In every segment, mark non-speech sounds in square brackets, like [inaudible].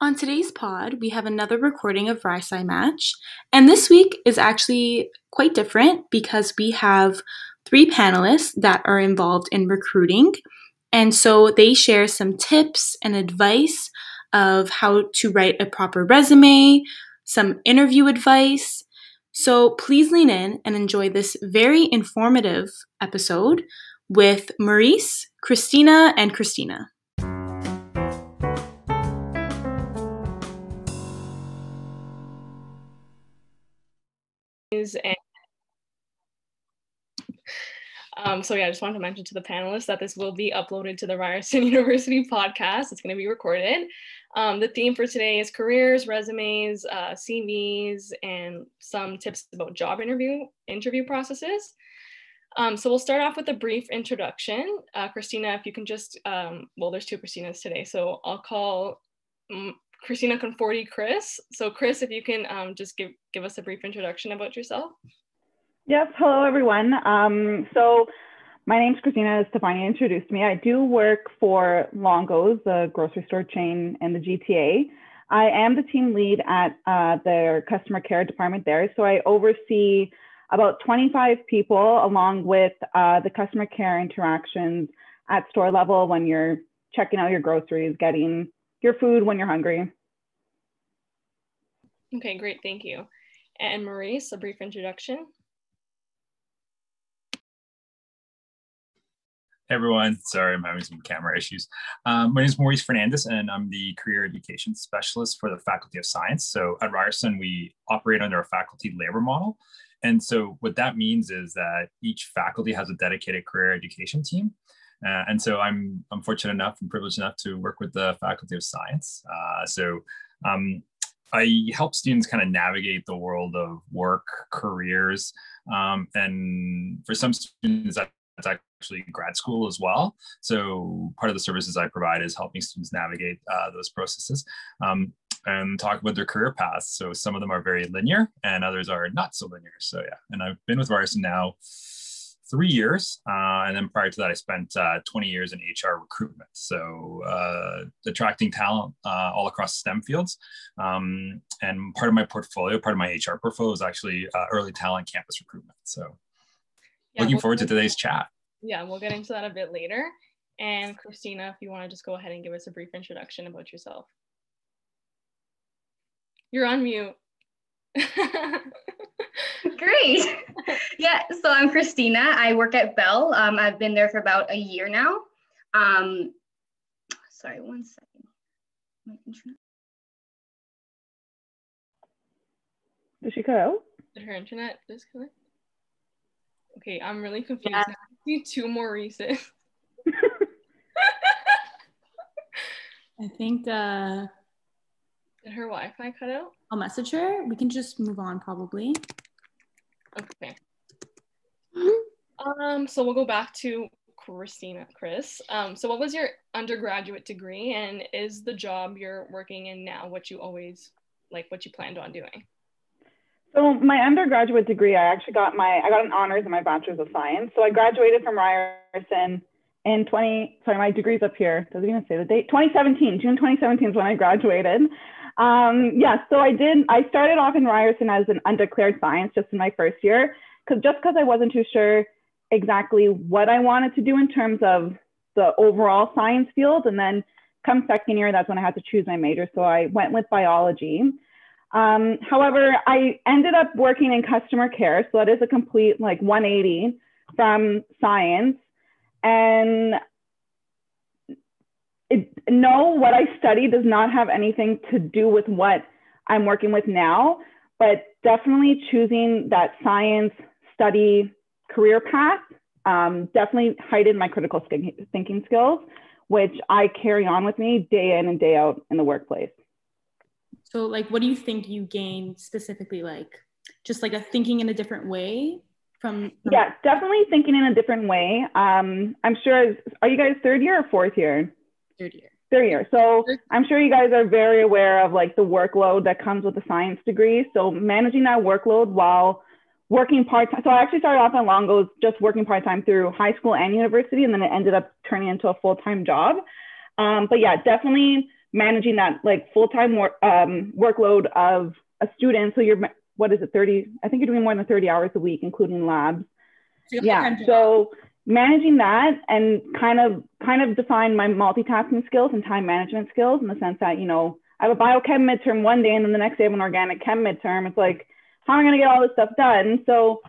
On today's pod, we have another recording of RISI Match, and this week is actually quite different because we have three panelists that are involved in recruiting, and so they share some tips and advice of how to write a proper resume, some interview advice. So please lean in and enjoy this very informative episode with Maurice, Christina, and Christina. And um, so yeah, I just wanted to mention to the panelists that this will be uploaded to the Ryerson [laughs] University podcast. It's going to be recorded. Um, the theme for today is careers, resumes, uh, CVs, and some tips about job interview interview processes. Um, so we'll start off with a brief introduction. Uh, Christina, if you can just, um, well, there's two Christinas today, so I'll call um, Christina Conforti Chris. So Chris, if you can um, just give, give us a brief introduction about yourself. Yes, hello everyone. Um, so my name is Christina, as Stefania introduced me. I do work for Longo's, the grocery store chain in the GTA. I am the team lead at uh, their customer care department there. So I oversee about 25 people along with uh, the customer care interactions at store level when you're checking out your groceries, getting your food when you're hungry. Okay, great, thank you. And Maurice, a brief introduction. Hey everyone, sorry I'm having some camera issues. Um, my name is Maurice Fernandez and I'm the Career Education Specialist for the Faculty of Science. So at Ryerson, we operate under a faculty labor model. And so what that means is that each faculty has a dedicated career education team. Uh, and so I'm, I'm fortunate enough and privileged enough to work with the Faculty of Science. Uh, so um, I help students kind of navigate the world of work, careers, um, and for some students, that's actually grad school as well. So part of the services I provide is helping students navigate uh, those processes um, and talk about their career paths. So some of them are very linear and others are not so linear. So yeah, and I've been with Ryerson now three years. Uh, and then prior to that, I spent uh, 20 years in HR recruitment. So uh, attracting talent uh, all across STEM fields. Um, and part of my portfolio, part of my HR portfolio is actually uh, early talent campus recruitment. So yeah, looking we'll forward to today's chat. Yeah, we'll get into that a bit later. And Christina, if you want to just go ahead and give us a brief introduction about yourself. You're on mute. [laughs] Great. Yeah, so I'm Christina. I work at Bell. Um, I've been there for about a year now. Um, sorry, one second. My internet. Did she cut out? Did her internet disconnect? Okay, I'm really confused. Yeah. I see two more recent. [laughs] [laughs] I think uh did her Wi-Fi cut out? I'll message her. We can just move on probably. Okay. Um, so we'll go back to Christina, Chris. Um, so what was your undergraduate degree and is the job you're working in now what you always like what you planned on doing? So my undergraduate degree, I actually got my I got an honors in my bachelor's of science. So I graduated from Ryerson in 20 sorry my degree's up here doesn't even say the date 2017 june 2017 is when i graduated um, yeah, so I did, I started off in Ryerson as an undeclared science just in my first year, because just because I wasn't too sure exactly what I wanted to do in terms of the overall science field. And then come second year, that's when I had to choose my major. So I went with biology. Um, however, I ended up working in customer care. So that is a complete like 180 from science. And it, no, what I study does not have anything to do with what I'm working with now, but definitely choosing that science study career path um, definitely heightened my critical thinking skills, which I carry on with me day in and day out in the workplace. So, like, what do you think you gained specifically? Like, just like a thinking in a different way from? from- yeah, definitely thinking in a different way. Um, I'm sure. Are you guys third year or fourth year? Third year. Third year. So I'm sure you guys are very aware of like the workload that comes with a science degree. So managing that workload while working part time. So I actually started off at Longo's just working part time through high school and university, and then it ended up turning into a full time job. Um, but yeah, definitely managing that like full-time work, um, workload of a student. So you're, what is it, 30, I think you're doing more than 30 hours a week, including labs. So yeah. So managing that and kind of, kind of define my multitasking skills and time management skills in the sense that, you know, I have a biochem midterm one day and then the next day I have an organic chem midterm. It's like, how am I going to get all this stuff done? So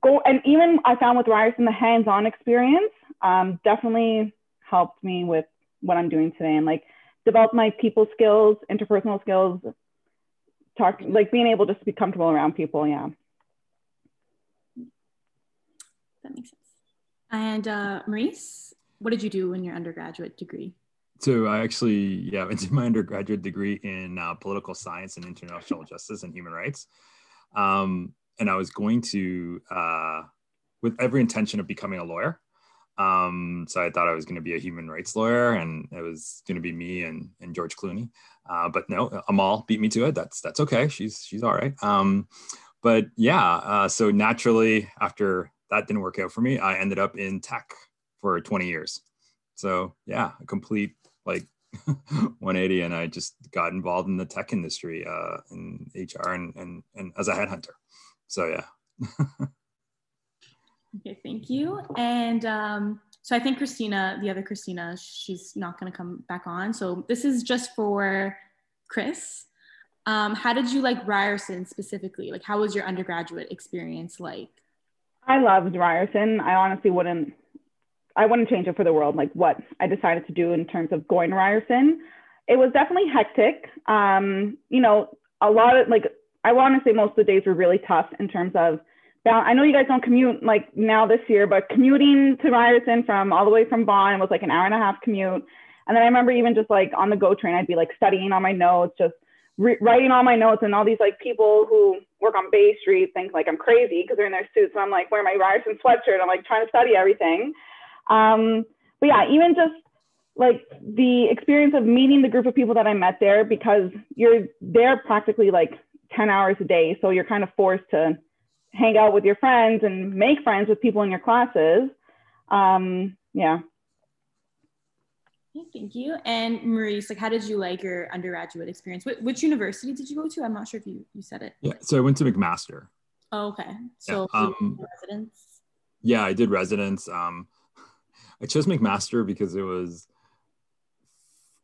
go, and even I found with Ryerson, the hands-on experience um, definitely helped me with what I'm doing today and like develop my people skills, interpersonal skills, talk, like being able just to be comfortable around people. Yeah. That makes sense. And uh, Maurice, what did you do in your undergraduate degree? So I actually, yeah, [laughs] I did my undergraduate degree in uh, political science and international [laughs] justice and human rights. Um, and I was going to, uh, with every intention of becoming a lawyer. Um, so I thought I was going to be a human rights lawyer, and it was going to be me and, and George Clooney. Uh, but no, Amal beat me to it. That's that's okay. She's she's all right. Um, but yeah, uh, so naturally after that didn't work out for me, I ended up in tech for 20 years. So yeah, a complete like [laughs] 180 and I just got involved in the tech industry uh, in HR and, and, and as a headhunter. So yeah. [laughs] okay, thank you. And um, so I think Christina, the other Christina, she's not going to come back on. So this is just for Chris. Um, how did you like Ryerson specifically? Like, how was your undergraduate experience like? I loved Ryerson. I honestly wouldn't I wouldn't change it for the world, like what I decided to do in terms of going to Ryerson. It was definitely hectic. Um, you know, a lot of like, I want to say most of the days were really tough in terms of, I know you guys don't commute like now this year, but commuting to Ryerson from all the way from Vaughan was like an hour and a half commute. And then I remember even just like on the go train, I'd be like studying on my notes, just re- writing all my notes. And all these like people who work on Bay Street think like I'm crazy because they're in their suits. And I'm like wearing my Ryerson sweatshirt. I'm like trying to study everything. Um, but yeah, even just like the experience of meeting the group of people that I met there because you're there practically like 10 hours a day. So you're kind of forced to hang out with your friends and make friends with people in your classes. Um, yeah. Thank you. And Maurice, like, how did you like your undergraduate experience? Which, which university did you go to? I'm not sure if you, you said it. Yeah, so I went to McMaster. Oh, okay. So yeah, um, residence. Yeah, I did residence. Um, [laughs] I chose McMaster because it was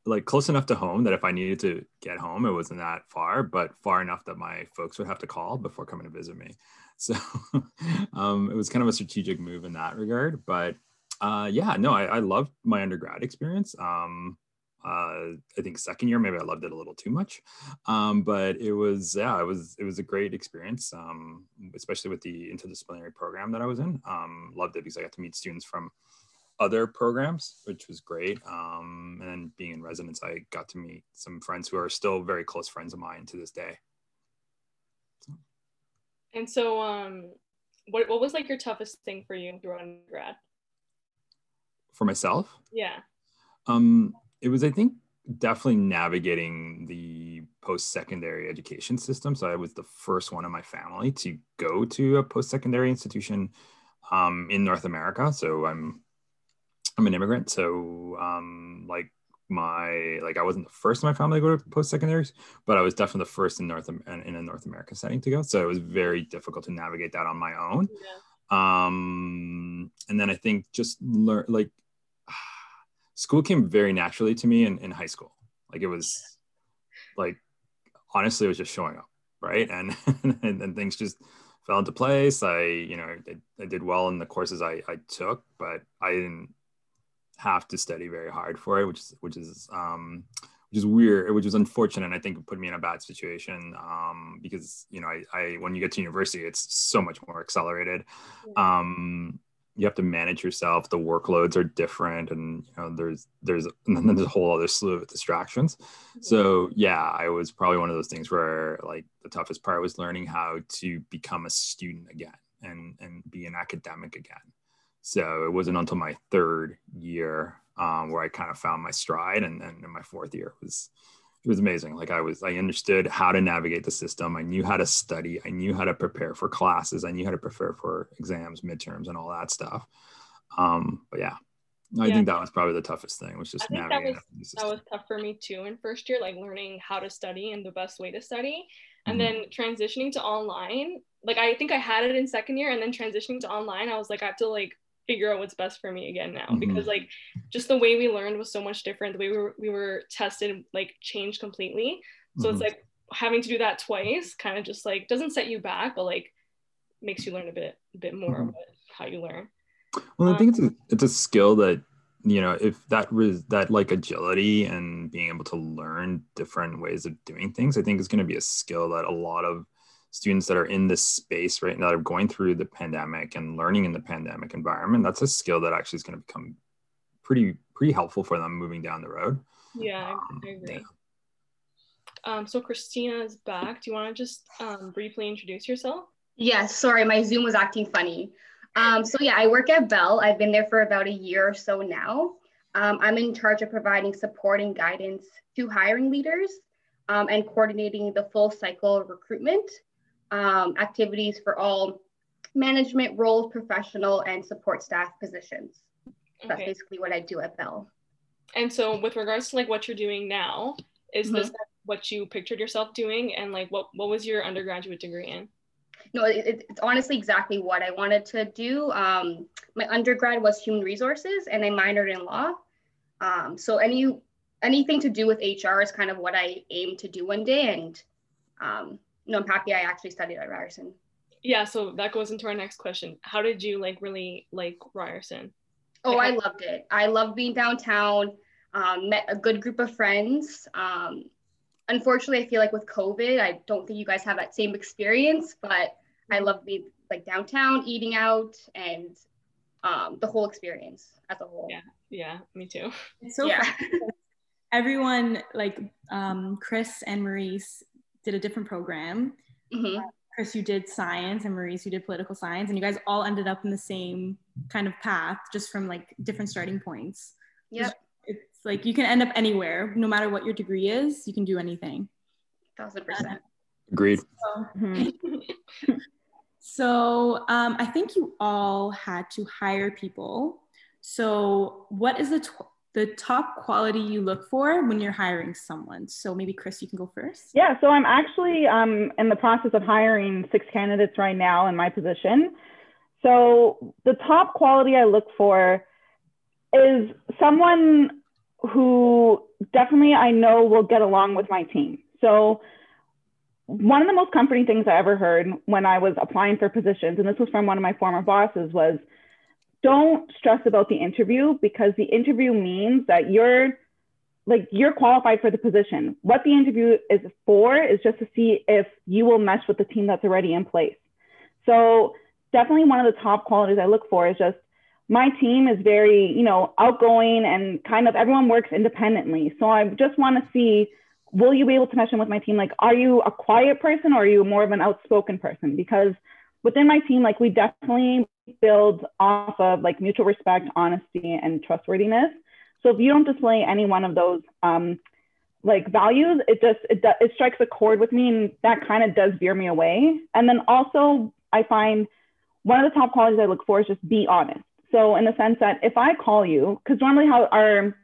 like close enough to home that if I needed to get home, it wasn't that far, but far enough that my folks would have to call before coming to visit me. [laughs] So [laughs] um, it was kind of a strategic move in that regard. But uh, yeah, no, I, I, loved my undergrad experience. Um, uh, I think second year maybe I loved it a little too much, um, but it was yeah, it was it was a great experience, um, especially with the interdisciplinary program that I was in. Um, loved it because I got to meet students from other programs, which was great. Um, and then being in residence, I got to meet some friends who are still very close friends of mine to this day. And so, um, what what was like your toughest thing for you through undergrad? For myself? Yeah. Um, it was, I think, definitely navigating the post-secondary education system. So I was the first one in my family to go to a post-secondary institution um, in North America. So I'm I'm an immigrant, so um, like my like I wasn't the first in my family to go to post secondaries, but I was definitely the first in North in a North America setting to go. So it was very difficult to navigate that on my own. Yeah. Um, and then I think just learn like school came very naturally to me in, in high school. Like it was like honestly, it was just showing up, right? [laughs] And and, and things just fell into place. I you know I, I did well in the courses I, I took, but I didn't have to study very hard for it, which is which is um, which is weird, which was unfortunate. And I think it put me in a bad situation um, because you know I, I when you get to university, it's so much more accelerated. Um, you have to manage yourself. The workloads are different, and you know there's there's and [laughs] then there's a whole other slew of distractions. So yeah, I was probably one of those things where like the toughest part was learning how to become a student again and and be an academic again so it wasn't until my third year um, where I kind of found my stride, and then in my fourth year was it was amazing. Like I was, I understood how to navigate the system. I knew how to study. I knew how to prepare for classes. I knew how to prepare for exams, midterms, and all that stuff. Um, but yeah, I yeah. think that was probably the toughest thing, was just I think that was, that was tough for me too in first year, like learning how to study and the best way to study. And mm-hmm. then transitioning to online, like I think I had it in second year and then transitioning to online, I was like, I have to like figure out what's best for me again now mm-hmm. because like just the way we learned was so much different. The way we were, we were tested like changed completely. So mm-hmm. it's like having to do that twice kind of just like doesn't set you back, but like makes you learn a bit, a bit more mm-hmm. how you learn. Well, I think it's a, it's a skill that you know if that was that like agility and being able to learn different ways of doing things, I think is going to be a skill that a lot of students that are in this space right now that are going through the pandemic and learning in the pandemic environment that's a skill that actually is going to become pretty pretty helpful for them moving down the road yeah um, i agree yeah. um, so christina is back do you want to just um, briefly introduce yourself yes sorry my zoom was acting funny um, so yeah, I work at Bell. I've been there for about a year or so now. Um, I'm in charge of providing support and guidance to hiring leaders um, and coordinating the full cycle recruitment um, activities for all management roles, professional and support staff positions. Okay. That's basically what I do at Bell. And so with regards to like what you're doing now, is mm-hmm. this what you pictured yourself doing? And like what, what was your undergraduate degree in? no, it, it's honestly exactly what I wanted to do. Um, my undergrad was human resources and I minored in law. Um, so any anything to do with HR is kind of what I aim to do one day. And um, you know, I'm happy I actually studied at Ryerson. Yeah, so that goes into our next question. How did you like really like Ryerson? Oh, like, I loved it. I loved being downtown. Um, met a good group of friends. Um, unfortunately, I feel like with COVID, I don't think you guys have that same experience, but I love being like downtown, eating out, and um, the whole experience as a whole. Yeah, yeah, me too. It's so yeah. Everyone, like um, Chris and Maurice, did a different program. Mm-hmm. Chris, you did science, and Maurice, you did political science, and you guys all ended up in the same kind of path, just from like different starting points. Yep it's like you can end up anywhere, no matter what your degree is, you can do anything. Thousand percent. Agreed. So, mm-hmm. [laughs] so um, I think you all had to hire people. So, what is the t- the top quality you look for when you're hiring someone? So maybe Chris, you can go first. Yeah, so I'm actually um, in the process of hiring six candidates right now in my position. So the top quality I look for is someone who definitely I know will get along with my team. So one of the most comforting things I ever heard when I was applying for positions, and this was from one of my former bosses, was don't stress about the interview because the interview means that you're like you're qualified for the position. What the interview is for is just to see if you will mesh with the team that's already in place. So definitely one of the top qualities I look for is just my team is very, you know, outgoing and kind of everyone works independently. So I just want to see, will you be able to mesh in with my team? Like, are you a quiet person or are you more of an outspoken person? Because within my team, like we definitely build off of like mutual respect, honesty, and trustworthiness. So if you don't display any one of those um, like values, it just it, it strikes a chord with me, and that kind of does veer me away. And then also, I find one of the top qualities I look for is just be honest. So in the sense that if I call you, because normally how our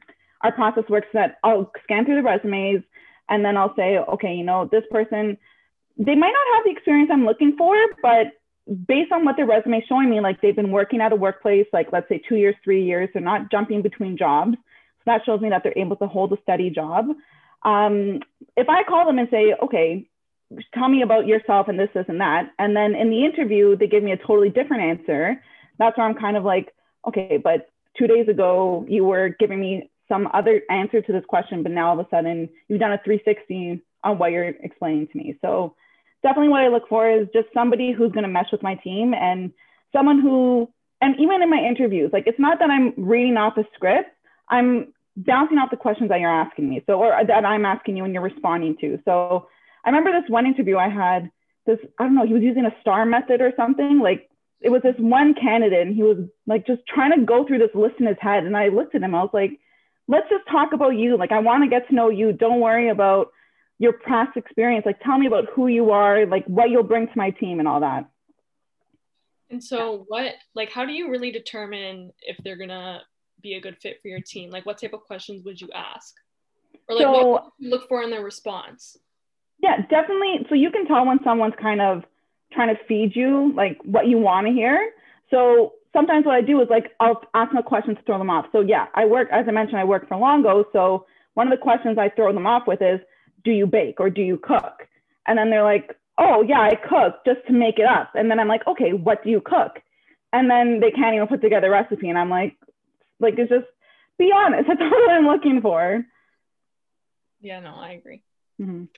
our process works is that I'll scan through the resumes and then I'll say, okay, you know, this person, they might not have the experience I'm looking for, but based on what their resume is showing me, like they've been working at a workplace, like let's say two years, three years, they're not jumping between jobs. So that shows me that they're able to hold a steady job. Um, if I call them and say, okay, tell me about yourself and this, this, and that, and then in the interview, they give me a totally different answer, that's where I'm kind of like, okay, but two days ago you were giving me some other answer to this question, but now all of a sudden you've done a 360 on what you're explaining to me. So definitely what I look for is just somebody who's going to mesh with my team and someone who, and even in my interviews, like it's not that I'm reading off a script, I'm bouncing off the questions that you're asking me. So, or that I'm asking you and you're responding to. So I remember this one interview I had this, I don't know, he was using a star method or something like it was this one candidate and he was like just trying to go through this list in his head. And I looked at him, I was like, let's just talk about you. Like, I want to get to know you. Don't worry about your past experience. Like, tell me about who you are, like what you'll bring to my team and all that. And so, what, like, how do you really determine if they're gonna be a good fit for your team? Like, what type of questions would you ask? Or like, So- what you look for in their response? Yeah, definitely. So you can tell when someone's kind of trying to feed you like what you want to hear. So sometimes what I do is like I'll ask them a question to throw them off. So yeah, I work as I mentioned, I work for Longo. So one of the questions I throw them off with is, "Do you bake or do you cook?" And then they're like, "Oh yeah, I cook just to make it up." And then I'm like, "Okay, what do you cook?" And then they can't even put together a recipe, and I'm like, like it's just be honest. [laughs] That's all I'm looking for. Yeah, no, I agree. Mhm.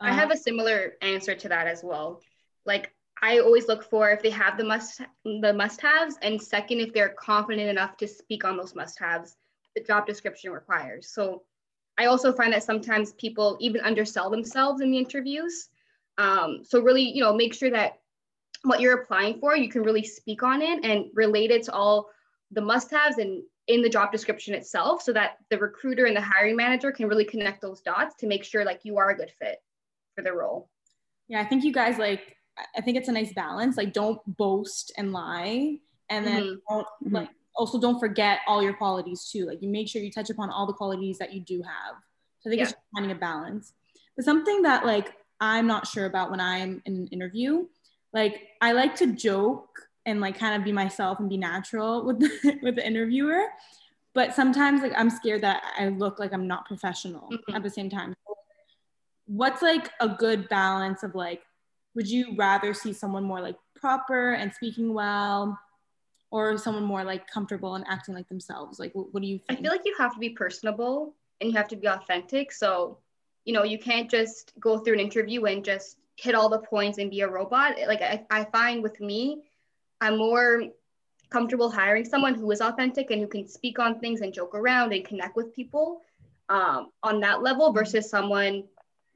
I have a similar answer to that as well. Like I always look for if they have the must the must haves, and second, if they're confident enough to speak on those must haves the job description requires. So I also find that sometimes people even undersell themselves in the interviews. Um, so really, you know, make sure that what you're applying for, you can really speak on it and relate it to all the must haves and in the job description itself so that the recruiter and the hiring manager can really connect those dots to make sure like you are a good fit for the role. Yeah, I think you guys like. I think it's a nice balance. Like, don't boast and lie, and then Mhm. don't like also don't forget all your qualities too. Like, you make sure you touch upon all the qualities that you do have. So I think it's Yeah. just finding a balance. But something that like I'm not sure about when I'm in an interview, like I like to joke and like kind of be myself and be natural [laughs] with the, with the interviewer. But sometimes like I'm scared that I look like I'm not professional Mhm. at the same time. What's like a good balance of like, would you rather see someone more like proper and speaking well, or someone more like comfortable and acting like themselves? Like, what, what do you I feel like you have to be personable and you have to be authentic. So, you know, you can't just go through an interview and just hit all the points and be a robot. Like I, I find with me, I'm more comfortable hiring someone who is authentic and who can speak on things and joke around and connect with people um, on that level versus someone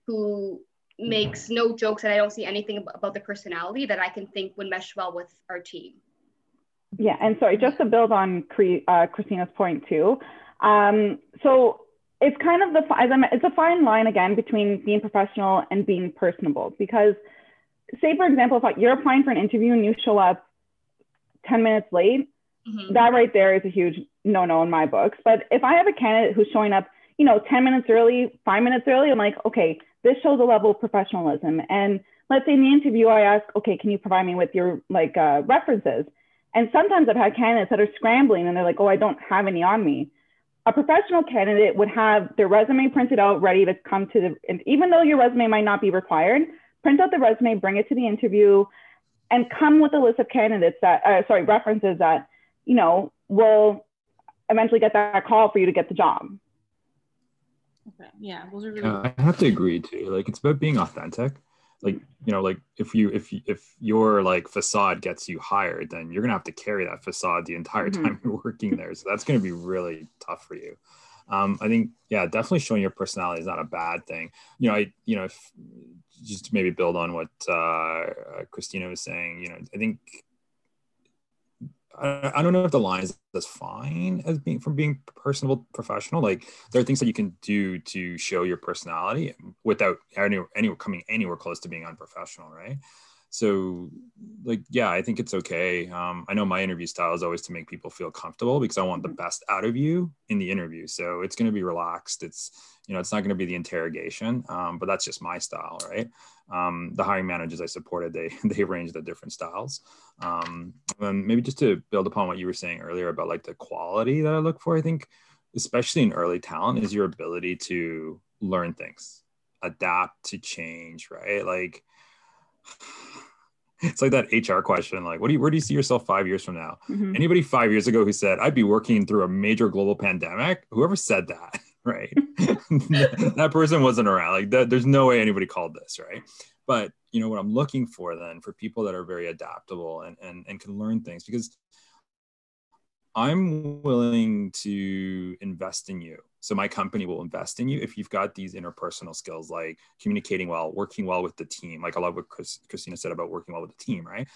who makes no jokes and I don't see anything about the personality that I can think would mesh well with our team. Yeah, and sorry, just to build on uh, Christina's point too. Um, so it's kind of the it's a fine line again between being professional and being personable. Because, say for example, if you're applying for an interview and you show up ten minutes late, Mhm. that right there is a huge no-no in my books. But if I have a candidate who's showing up, you know, 10 minutes early, five minutes early, I'm like, okay, this shows a level of professionalism. And let's say in the interview, I ask, okay, can you provide me with your like uh, references? And sometimes I've had candidates that are scrambling and they're like, oh, I don't have any on me. A professional candidate would have their resume printed out, ready to come to the, and even though your resume might not be required, print out the resume, bring it to the interview, and come with a list of candidates that, uh, sorry, references that, you know, will eventually get that call for you to get the job. Okay, yeah, those are really. Yeah, I have to agree too. Like it's about being authentic. Like you know, like if you if if your like facade gets you hired, then you're gonna have to carry that facade the entire Mhm. time you're working there. So that's gonna be really tough for you. Um, I think yeah, definitely showing your personality is not a bad thing. You know, I you know if just to maybe build on what uh, Christina was saying. You know, I think I, I don't know if the line is as fine as being from being personable professional. Like there are things that you can do to show your personality without any, anywhere coming anywhere close to being unprofessional, right? So, like, yeah, I think it's okay. Um, I know my interview style is always to make people feel comfortable because I want the best out of you in the interview. So it's going to be relaxed. It's, you know, it's not going to be the interrogation, um, but that's just my style, right? Um, the hiring managers I supported, they [laughs] they ranged the different styles. Um, and maybe just to build upon what you were saying earlier about like the quality that I look for, I think, especially in early talent, is your ability to learn things, adapt to change, right? Like it's like that HR question, like, what do you, where do you see yourself five years from now? Mhm. Anybody five years ago who said I'd be working through a major global pandemic, whoever said that, [laughs] right? [laughs] that person wasn't around. Like that, there's no way anybody called this, right? But you know what I'm looking for then for people that are very adaptable and and, and can learn things because I'm willing to invest in you. So my company will invest in you if you've got these interpersonal skills like communicating well, working well with the team. Like I love what Chris, Christina said about working well with the team, right?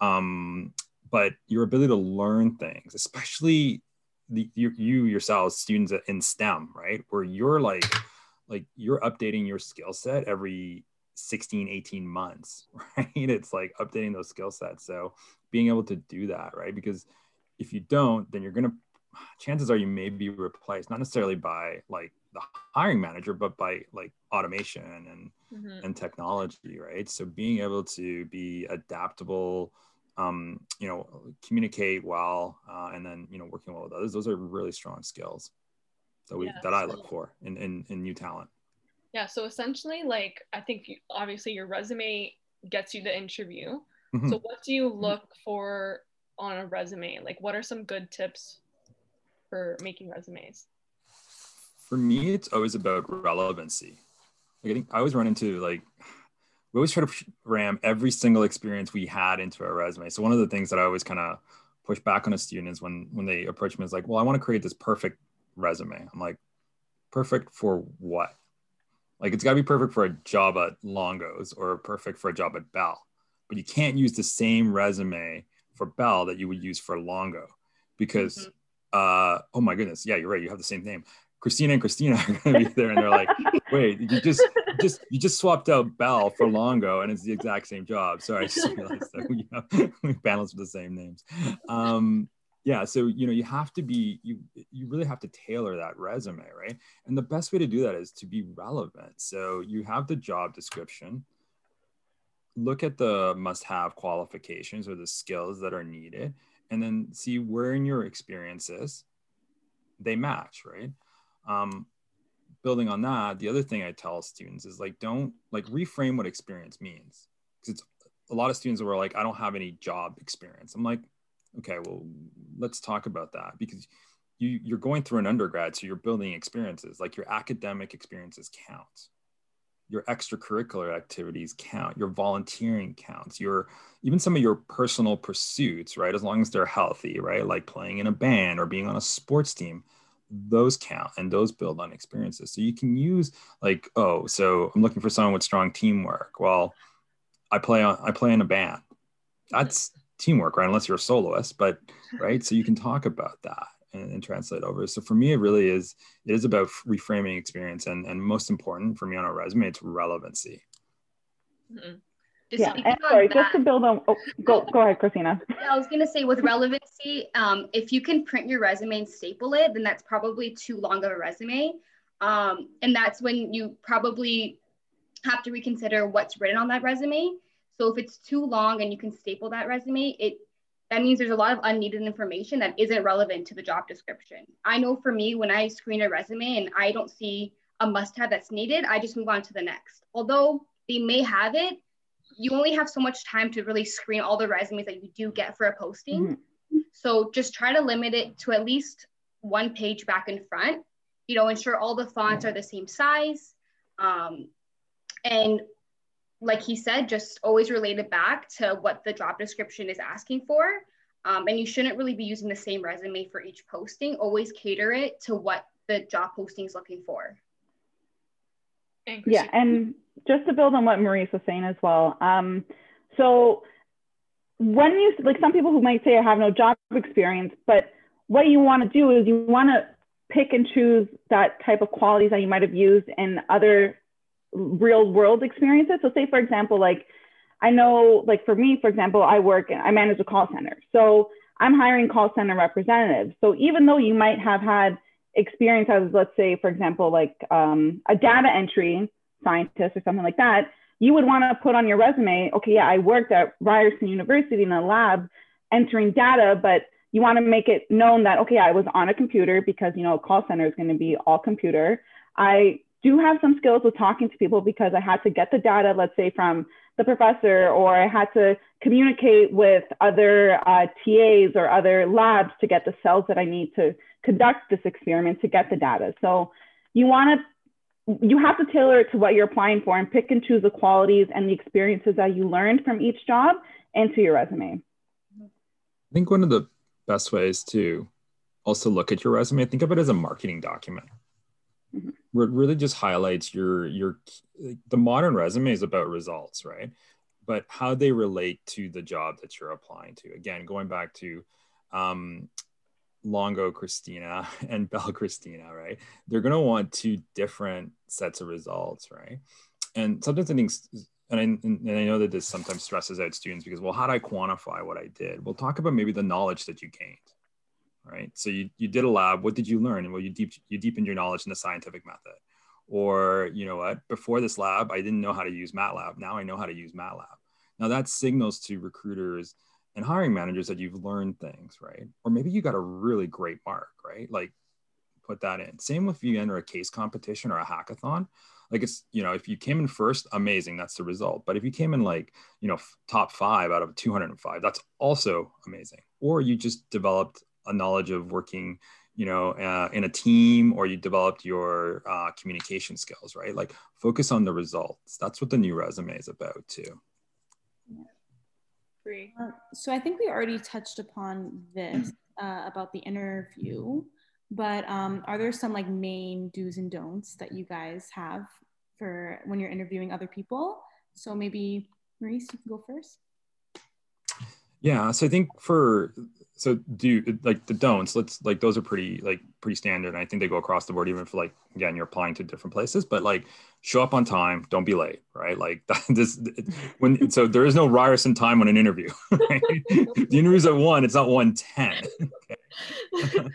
Um, but your ability to learn things, especially the, you, you yourselves, students in STEM, right? Where you're like, like you're updating your skill set every 16, 18 months, [laughs] right? It's like updating those skill sets. So being able to do that, right? Because if you don't, then you're going to chances are you may be replaced not necessarily by like the hiring manager but by like automation and mm-hmm. and technology right? So being able to be adaptable um, you know communicate well uh, and then you know working well with others those are really strong skills that we yeah, that i look for in, in in new talent. Yeah so essentially like i think obviously your resume gets you the interview. Mm-hmm. so what do you look for on a resume? Like what are some good tips for making resumes? For me, it's always about relevancy. Like I think I always run into like we always try to ram every single experience we had into our resume. So one of the things that I always kind of push back on a student is when when they approach me is like, well, I want to create this perfect resume. I'm like, perfect for what? Like it's got to be perfect for a job at Longo's or perfect for a job at Bell. But you can't use the same resume for Bell that you would use for Longo because mm-hmm uh, oh my goodness, yeah, you're right. You have the same name. Christina and Christina [laughs] are going to be there, and they're like, "Wait, you just just you just swapped out Bell for Longo, and it's the exact same job." Sorry, I just realized that [laughs] we have balance with the same names. Um, yeah, so you know you have to be you you really have to tailor that resume, right? And the best way to do that is to be relevant. So you have the job description. Look at the must-have qualifications or the skills that are needed and then see where in your experiences they match, right? Um, building on that, the other thing I tell students is like, don't like reframe what experience means. Because it's a lot of students who are like, I don't have any job experience. I'm like, okay, well, let's talk about that because you, you're going through an undergrad, so you're building experiences. Like your academic experiences count your extracurricular activities count your volunteering counts your even some of your personal pursuits right? As long as they're healthy right? Like playing in a band or being on a sports team those count and those build on experiences. So you can use like oh so i'm looking for someone with strong teamwork. Well i play on i play in a band. That's teamwork right? Unless you're a soloist but right? So you can talk about that and, and, translate over. So for me, it really is it is about reframing experience, and and most important for me on a resume, it's relevancy. Mm-hmm. yeah, and sorry, that, just to build on. Oh, [laughs] go go ahead, Christina. Yeah, I was gonna say with relevancy, um, if you can print your resume and staple it, then that's probably too long of a resume, um, and that's when you probably have to reconsider what's written on that resume. So if it's too long and you can staple that resume, it that means there's a lot of unneeded information that isn't relevant to the job description. I know for me, when I screen a resume and I don't see a must have that's needed, I just move on to the next. Although they may have it, you only have so much time to really screen all the resumes that you do get for a posting. Mm-hmm. So just try to limit it to at least one page back and front. You know, ensure all the fonts are the same size. Um, and like he said, just always relate it back to what the job description is asking for. Um, and you shouldn't really be using the same resume for each posting. Always cater it to what the job posting is looking for. Yeah, and just to build on what Maurice was saying as well. Um, so when you like some people who might say I have no job experience, but what you want to do is you want to pick and choose that type of qualities that you might have used in other real world experiences. So say for example, like I know like for me, for example, I work and I manage a call center. So I'm hiring call center representatives. So even though you might have had experience as let's say for example like um, a data entry scientist or something like that you would want to put on your resume okay yeah i worked at ryerson university in a lab entering data but you want to make it known that okay i was on a computer because you know a call center is going to be all computer i do have some skills with talking to people because I had to get the data, let's say from the professor, or I had to communicate with other uh, TAs or other labs to get the cells that I need to conduct this experiment to get the data. So you want to, you have to tailor it to what you're applying for and pick and choose the qualities and the experiences that you learned from each job into your resume. I think one of the best ways to also look at your resume, think of it as a marketing document. Mm-hmm really just highlights your your the modern resume is about results right? But how they relate to the job that you're applying to. Again going back to um, longo christina [laughs] and bell christina right? They're going to want two different sets of results right? And sometimes i think and I, and I know that this sometimes stresses out students because well how do i quantify what i did? We'll talk about maybe the knowledge that you gained right? So you, you did a lab. What did you learn? Well, you deep you deepened your knowledge in the scientific method. Or you know what? Before this lab, I didn't know how to use MATLAB. Now I know how to use MATLAB. Now that signals to recruiters and hiring managers that you've learned things, right? Or maybe you got a really great mark, right? Like put that in. Same if you enter a case competition or a hackathon. Like it's, you know, if you came in first, amazing, that's the result. But if you came in like, you know, top five out of 205, that's also amazing. Or you just developed a knowledge of working, you know, uh, in a team, or you developed your uh, communication skills, right? Like focus on the results. That's what the new resume is about too. Uh, so I think we already touched upon this uh, about the interview, but um, are there some like main do's and don'ts that you guys have for when you're interviewing other people? So maybe Maurice, you can go first. Yeah, so I think for so do like the don'ts let's like those are pretty like pretty standard i think they go across the board even for like again you're applying to different places but like show up on time don't be late right like [laughs] this when so there is no ryerson time on an interview [laughs] right? the interview's at one it's not 110 [laughs] okay.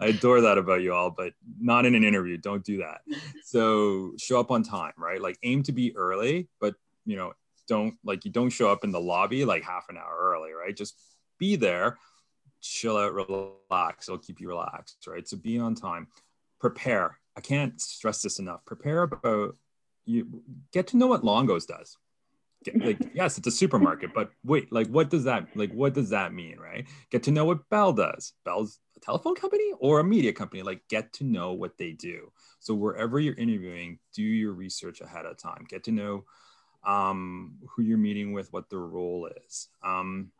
i adore that about you all but not in an interview don't do that so show up on time right like aim to be early but you know don't like you don't show up in the lobby like half an hour early right just be there chill out, relax. It'll keep you relaxed, right? So be on time. Prepare. I can't stress this enough. Prepare about you. Get to know what Longo's does. Get, like [laughs] yes, it's a supermarket, but wait, like what does that like what does that mean, right? Get to know what Bell does. Bell's a telephone company or a media company. Like get to know what they do. So wherever you're interviewing, do your research ahead of time. Get to know um, who you're meeting with, what their role is. Um,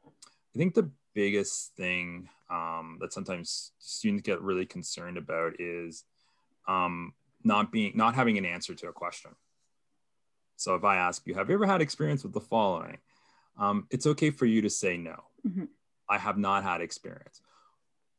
I think the biggest thing um, that sometimes students get really concerned about is um, not being not having an answer to a question. So if I ask you, have you ever had experience with the following? Um, it's okay for you to say no. Mm-hmm. I have not had experience.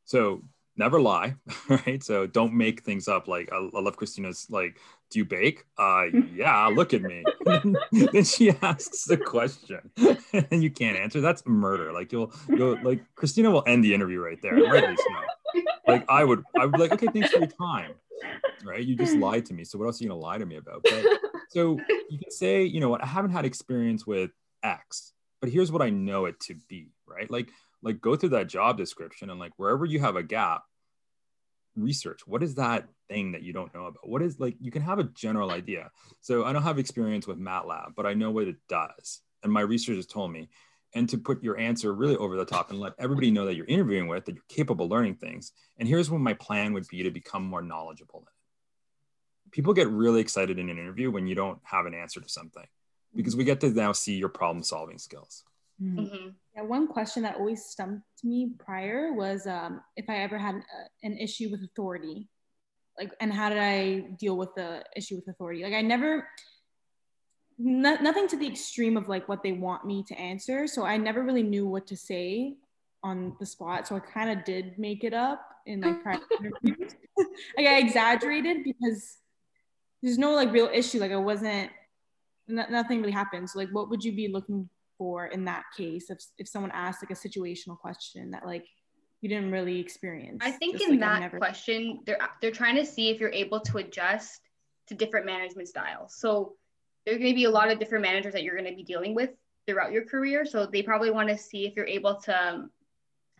So never lie, [laughs] right? So don't make things up. Like I, love Christina's like, do you bake? Uh, yeah, look at me. [laughs] then she [laughs] asks the question and you can't answer. That's murder. Like you'll, you'll like Christina will end the interview right there. Like I would, I would like, okay, thanks for your time. Right. You just lied to me. So what else are you to lie to me about? But, so you can say, you know what, I haven't had experience with X, but here's what I know it to be, right? Like like go through that job description and like wherever you have a gap research. What is that thing that you don't know about? What is like you can have a general idea. So i don't have experience with matlab but i know what it does. And my research has told me. And to put your answer really over the top and let everybody know that you're interviewing with that you're capable of learning things. And here's what my plan would be to become more knowledgeable people get really excited in an interview when you don't have an answer to something because we get to now see your problem solving skills Mm-hmm. mm-hmm. Yeah, one question that always stumped me prior was um, if I ever had uh, an issue with authority, like, and how did I deal with the issue with authority? Like, I never, no, nothing to the extreme of like what they want me to answer. So I never really knew what to say on the spot. So I kind of did make it up in like private [laughs] interviews. [laughs] like I exaggerated because there's no like real issue. Like I wasn't, nothing really happened. So like, what would you be looking for in that case if, if someone asked like a situational question that like you didn't really experience i think in like, that never... question they're they're trying to see if you're able to adjust to different management styles so there's going to be a lot of different managers that you're going to be dealing with throughout your career so they probably want to see if you're able to um,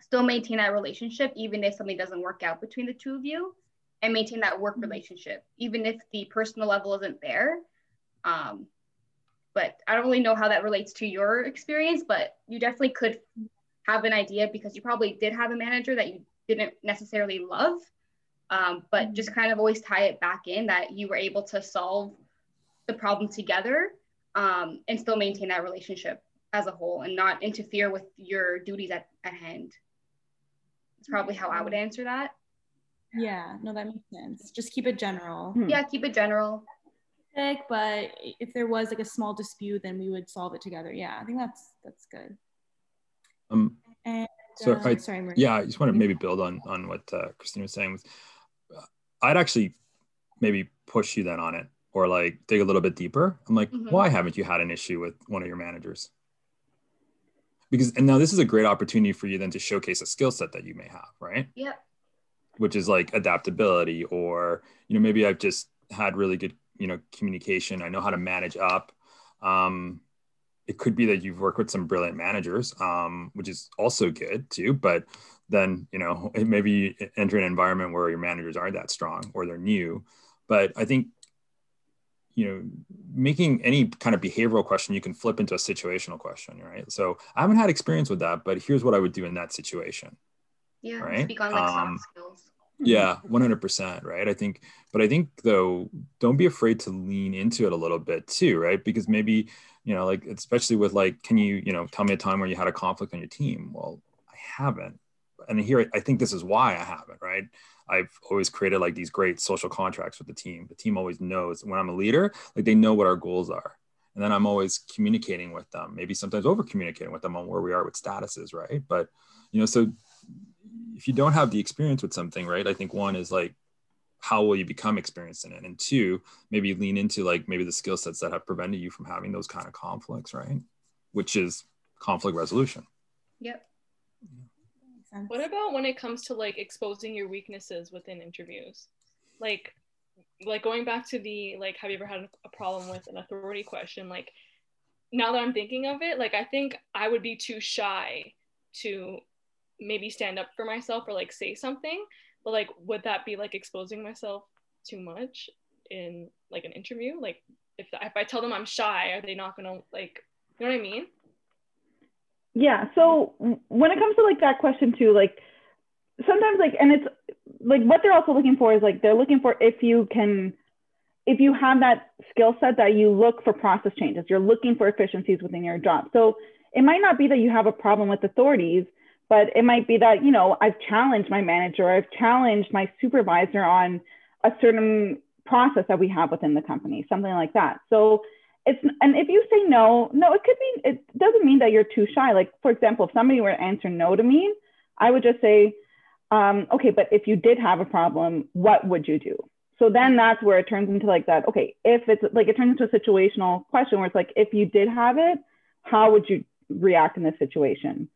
still maintain that relationship even if something doesn't work out between the two of you and maintain that work mm-hmm. relationship even if the personal level isn't there um, but I don't really know how that relates to your experience, but you definitely could have an idea because you probably did have a manager that you didn't necessarily love, um, but just kind of always tie it back in that you were able to solve the problem together um, and still maintain that relationship as a whole and not interfere with your duties at, at hand. It's probably how I would answer that. Yeah, no, that makes sense. Just keep it general. Yeah, keep it general but if there was like a small dispute, then we would solve it together. Yeah, I think that's that's good. Um, and, so uh, I, sorry, Maria. yeah, I just want to maybe build on on what uh, Christine was saying. Uh, I'd actually maybe push you then on it, or like dig a little bit deeper. I'm like, mm-hmm. why haven't you had an issue with one of your managers? Because and now this is a great opportunity for you then to showcase a skill set that you may have, right? Yep. which is like adaptability or you know maybe i've just had really good you know communication i know how to manage up um, it could be that you've worked with some brilliant managers um, which is also good too but then you know [laughs] maybe you enter an environment where your managers aren't that strong or they're new but i think you know making any kind of behavioral question you can flip into a situational question right so i haven't had experience with that but here's what i would do in that situation Yeah. Right. Speak on like Um, soft skills. Mm-hmm. yeah 100% right? I think but i think though don't be afraid to lean into it a little bit too right? Because maybe you know like especially with like can you you know tell me a time where you had a conflict on your team? Well i haven't. And here i think this is why i haven't right? I've always created like these great social contracts with the team. The team always knows when i'm a leader like they know what our goals are. And then i'm always communicating with them maybe sometimes over communicating with them on where we are with statuses right? But you know so if you don't have the experience with something, right? I think one is like, how will you become experienced in it? And two, maybe lean into like maybe the skill sets that have prevented you from having those kind of conflicts, right? Which is conflict resolution. Yep. What about when it comes to like exposing your weaknesses within interviews? Like like going back to the like have you ever had a problem with an authority question? Like now that I'm thinking of it, like I think I would be too shy to maybe stand up for myself or like say something. But like would that be like exposing myself too much in like an interview? Like if if I tell them I'm shy, are they not gonna like you know what I mean? Yeah. So when it comes to like that question too, like sometimes like, and it's like what they're also looking for is like they're looking for if you can, if you have that skill set that you look for process changes, you're looking for efficiencies within your job. So it might not be that you have a problem with authorities, but it might be that, you know, I've challenged my manager, I've challenged my supervisor on a certain process that we have within the company, something like that. So it's and if you say no, no, it could mean it doesn't mean that you're too shy. Like for example, if somebody were to answer no to me, I would just say, um, okay, but if you did have a problem, what would you do? So then that's where it turns into like that. Okay, if it's like it turns into a situational question where it's like, if you did have it, how would you react in this situation?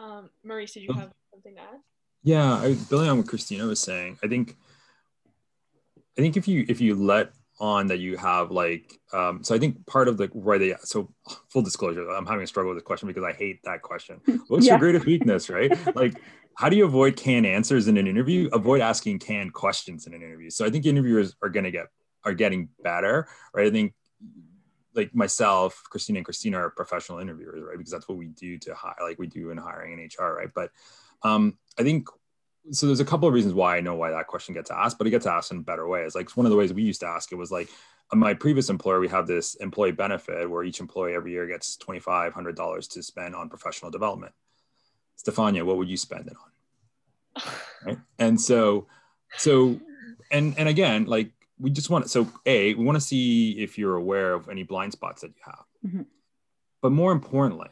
Um Maurice, did you have something to add? Yeah, I, building on what Christina was saying, I think, I think if you if you let on that you have like, um, so I think part of the why they so full disclosure, I'm having a struggle with this question because I hate that question. [laughs] What's Yeah. your greatest weakness, right? like, how do you avoid canned answers in an interview? Avoid asking canned questions in an interview. So I think interviewers are going to get are getting better, right? I think like myself, Christina and Christina are professional interviewers, right? Because that's what we do to hire, like we do in hiring and HR, right? But um, I think so. There's a couple of reasons why I know why that question gets asked, but it gets asked in better ways. Like one of the ways we used to ask it was like, my previous employer, we have this employee benefit where each employee every year gets twenty five hundred dollars to spend on professional development. Stefania, what would you spend it on? [laughs] right and so so and and again like we just want so a we want to see if you're aware of any blind spots that you have. Mhm. but more importantly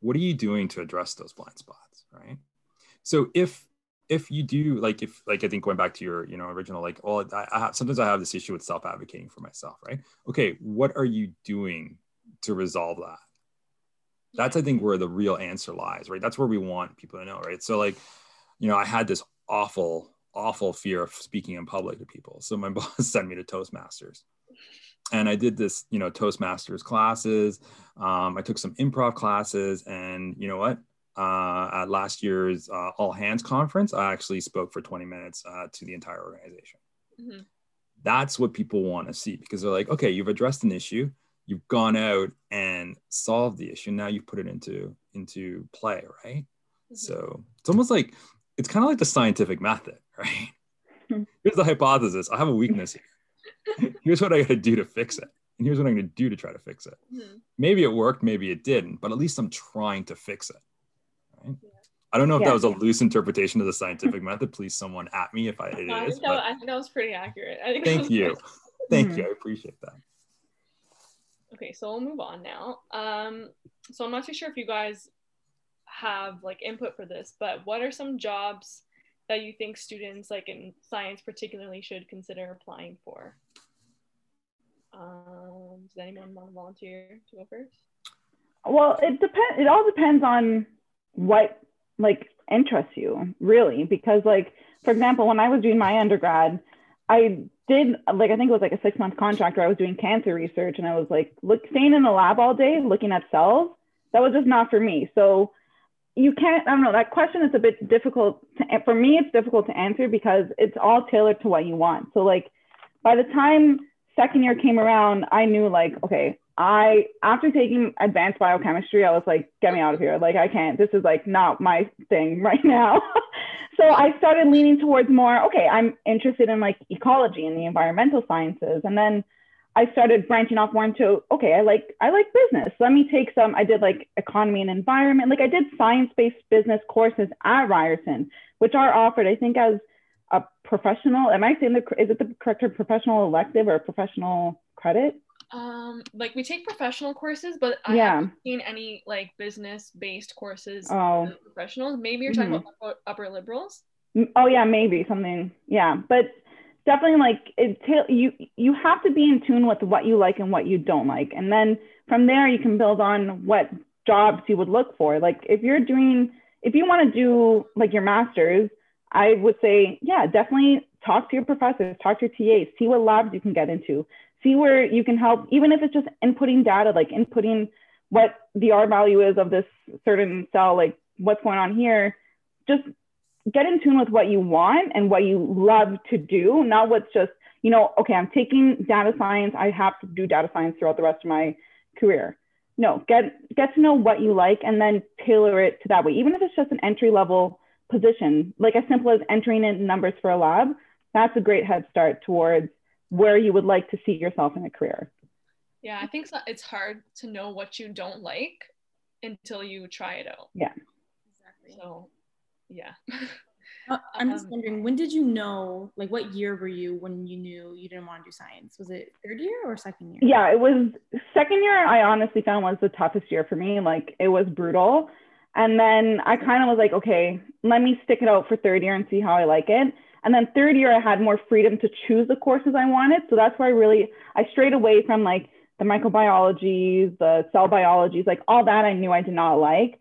what are you doing to address those blind spots right? So if if you do like if like i think going back to your you know original like well I, I have, sometimes i have this issue with self-advocating for myself right? Okay what are you doing to resolve that? That's i think where the real answer lies right? That's where we want people to know right? So like you know i had this awful awful fear of speaking in public to people. So my [laughs] boss sent me to toastmasters. And i did this you know toastmasters classes. Um, i took some improv classes and you know what? Uh, at last year's uh, all hands conference i actually spoke for 20 minutes uh, to the entire organization. Mhm. that's what people want to see because they're like okay you've addressed an issue you've gone out and solved the issue now you've put it into into play right? Mhm. so it's almost like it's kind of like the scientific method [laughs] right Hmm. here's the hypothesis i have a weakness here [laughs] here's what i gotta do to fix it and here's what i'm gonna do to try to fix it Mhm. maybe it worked maybe it didn't but at least i'm trying to fix it right Yeah. i don't know if Yeah. that was a loose interpretation of the scientific method please someone at me if i it I, is think that, but I think that was pretty accurate. I think [laughs] thank you thank Mhm. you i appreciate that Okay, so we'll move on now. Um, so I'm not too sure if you guys have like input for this, but what are some jobs that you think students like in science particularly should consider applying for? Um, does anyone want to volunteer to go first? Well, it depends. It all depends on what, like, interests you really because like for example when i was doing my undergrad i did like i think it was like a six month contract where i was doing cancer research and i was like look staying in the lab all day looking at cells that was just not for me so you can't i don't know that question is a bit difficult to, for me it's difficult to answer because it's all tailored to what you want so like by the time second year came around i knew like okay I after taking advanced biochemistry, I was like, get me out of here. Like I can't. This is like not my thing [laughs] right now. [laughs] so I started leaning towards more, okay, I'm interested in like ecology and the environmental sciences. And then I started branching off more into, okay, I like I like business. Let me take some, I did like economy and environment. Like I did science-based business courses at Ryerson, which are offered, I think, as a professional. Am I saying the is it the correct term, professional elective or professional credit? Um, like we take professional courses, but I Yeah. haven't seen any like business-based courses Oh. professionals. Maybe you're talking Mhm. about upper, upper liberals. Oh yeah, maybe something. Yeah, but definitely like it. ta- You you have to be in tune with what you like and what you don't like, and then from there you can build on what jobs you would look for. Like if you're doing, if you want to do like your masters, I would say yeah, definitely talk to your professors, talk to your TAs, see what labs you can get into, see where you can help, even if it's just inputting data, like inputting what the R value is of this certain cell, like what's going on here. Just get in tune with what you want and what you love to do, not what's just, you know, okay, I'm taking data science, I have to do data science throughout the rest of my career. No, get get to know what you like and then tailor it to that way. Even if it's just an entry level position, like as simple as entering in numbers for a lab, that's a great head start towards where you would like to see yourself in a career. Yeah, I think so- it's hard to know what you don't like until you try it out. Yeah. Exactly. So, yeah. Uh, [laughs] I'm just Um, wondering, when did you know, like, what year were you when you knew you didn't want to do science? Was it third year or second year? yeah, it was second year. I honestly found was the toughest year for me. Like it was brutal. And then I kind of was like, okay, let me stick it out for third year and see how I like it. And then third year, I had more freedom to choose the courses I wanted. So that's where I really, I strayed away from like the microbiologies, the cell biologies, like all that I knew I did not like.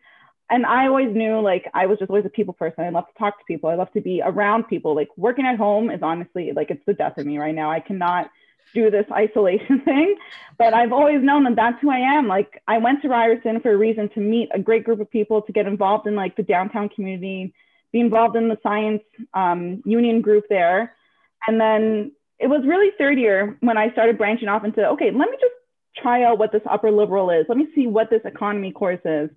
And I always knew like I was just always a people person. I love to talk to people. I love to be around people. Like working at home is honestly like it's the death of me right now. I cannot do this [laughs] isolation thing. But I've always known that that's who I am. Like I went to Ryerson for a reason to meet a great group of people, to get involved in like the downtown community, be involved in the science um, union group there. And then it was really third year when I started branching off into, okay, let me just try out what this upper liberal is. Let me see what this economy course is.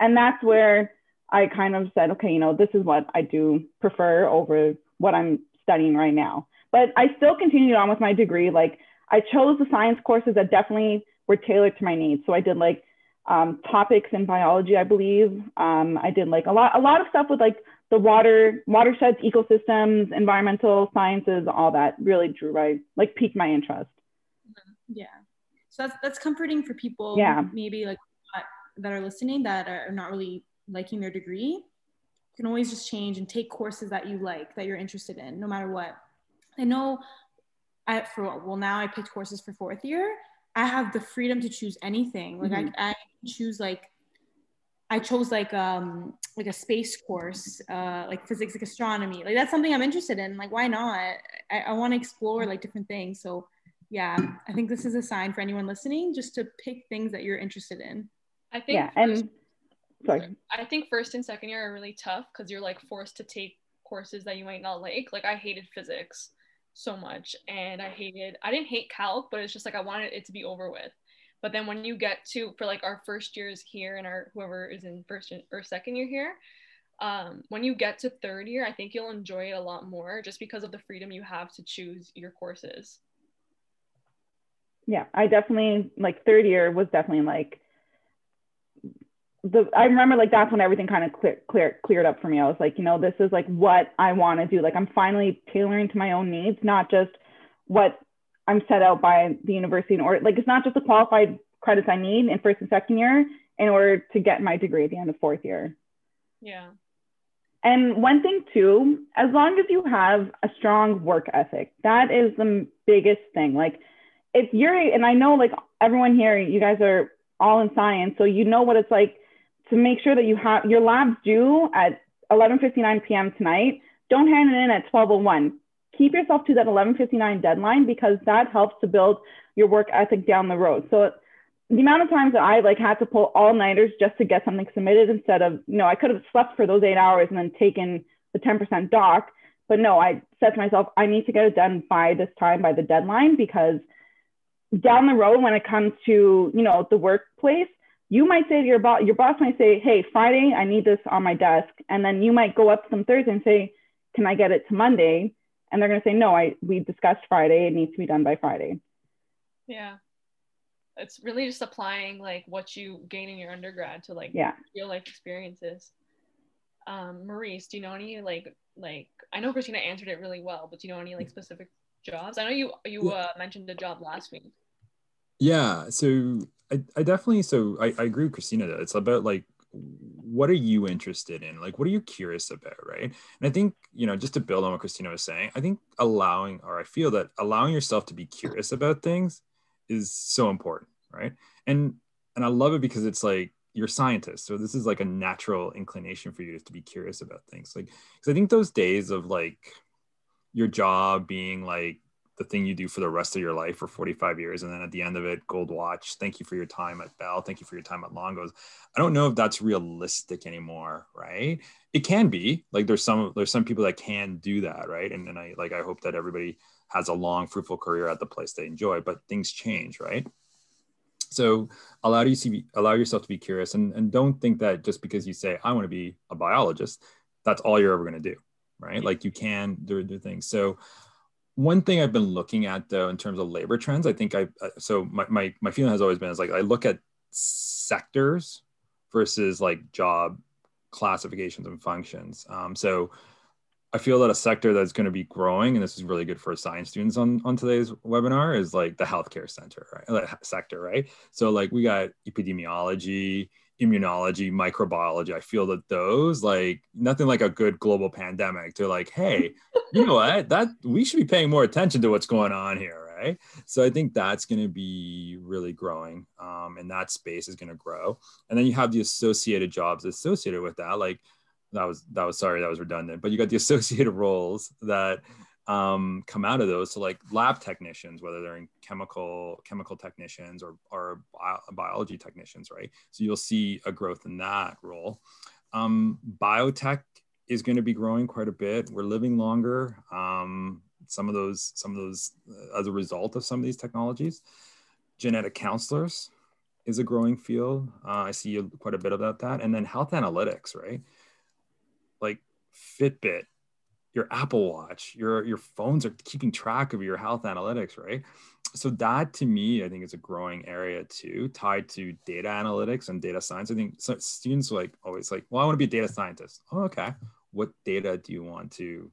And that's where I kind of said, okay, you know, this is what I do prefer over what I'm studying right now. But I still continued on with my degree. Like I chose the science courses that definitely were tailored to my needs. So I did like um, topics in biology, I believe. Um, I did like a lot, a lot of stuff with like the water, watersheds, ecosystems, environmental sciences, all that really drew my, like piqued my interest. Yeah. So that's that's comforting for people. Yeah. Maybe like that, are listening that are not really liking their degree. You can always just change and take courses that you like, that you're interested in, no matter what. I know. I for well now I picked courses for fourth year. I have the freedom to choose anything. Like Mhm. I, I choose like I chose like um like a space course, uh like physics, like astronomy. Like that's something I'm interested in. Like why not? I, I want to explore like different things. So yeah, I think this is a sign for anyone listening just to pick things that you're interested in. I think Yeah. first- And sorry. I think first and second year are really tough because you're like forced to take courses that you might not like. Like I hated physics so much and I hated I didn't hate calc, but it's just like I wanted it to be over with. But then when you get to for like our first years here and our whoever is in first or second year here, um, when you get to third year, I think you'll enjoy it a lot more just because of the freedom you have to choose your courses. yeah, I definitely like third year was definitely like the I remember like that's when everything kind of clear, clear cleared up for me. I was like, you know, this is like what I want to do. Like I'm finally tailoring to my own needs, not just what I'm set out by the university in order like it's not just the qualified credits I need in first and second year in order to get my degree at the end of fourth year. Yeah. And one thing too, as long as you have a strong work ethic, that is the biggest thing. Like if you're, and I know like everyone here, you guys are all in science, so you know what it's like to make sure that you have your labs due at 11:59 p.m. tonight. Don't hand it in at 12:01. Keep yourself to that 11:59 deadline because that helps to build your work ethic down the road. So the amount of times that I like had to pull all nighters just to get something submitted instead of you know I could have slept for those eight hours and then taken the 10% doc. But no, I said to myself, I need to get it done by this time, by the deadline, because down the road when it comes to you know the workplace, you might say to your boss, your boss might say, Hey, Friday, I need this on my desk. And then you might go up to them Thursday and say, Can I get it to Monday? And they're gonna say, No, I we discussed Friday, it needs to be done by Friday. Yeah. It's really just applying like what you gain in your undergrad to like yeah. real life experiences. Um, Maurice, do you know any like like I know Christina answered it really well, but do you know any like specific jobs? I know you you uh, mentioned a job last week. Yeah, so I, I definitely so I, I agree with Christina that it's about like what are you interested in? Like what are you curious about, right? And I think, you know, just to build on what Christina was saying, I think allowing or I feel that allowing yourself to be curious about things is so important, right? And and I love it because it's like you're scientist so this is like a natural inclination for you to be curious about things like because i think those days of like your job being like the thing you do for the rest of your life for 45 years and then at the end of it gold watch. Thank you for your time at bell. Thank you for your time at longos. I don't know if that's realistic anymore right? It can be. Like there's some there's some people that can do that right? And, and i like i hope that everybody has a long fruitful career at the place they enjoy but things change right? So allow you to be, allow yourself to be curious and, and don't think that just because you say i want to be a biologist that's all you're ever going to do right? Like you can do, do things. So one thing I've been looking at though in terms of labor trends, I think I so my, my my feeling has always been is like I look at sectors versus like job classifications and functions. Um, so I feel that a sector that's going to be growing, and this is really good for science students on, on today's webinar, is like the healthcare center, right? sector, right? So like we got epidemiology, immunology, microbiology. I feel that those like nothing like a good global pandemic. They're like, hey, you know what? That we should be paying more attention to what's going on here, right? So I think that's going to be really growing, um, and that space is going to grow. And then you have the associated jobs associated with that, like that was that was sorry that was redundant, but you got the [laughs] associated roles that um, come out of those. So like lab technicians, whether they're in chemical chemical technicians or, or bio, biology technicians, right? So you'll see a growth in that role. Um, biotech is going to be growing quite a bit. We're living longer. Um, some of those, some of those, uh, as a result of some of these technologies, genetic counselors is a growing field. Uh, I see quite a bit about that, and then health analytics, right? Like Fitbit your Apple Watch, your your phones are keeping track of your health analytics, right? So that to me, I think is a growing area too, tied to data analytics and data science. I think so students like always like, well, I want to be a data scientist. Oh, okay. What data do you want to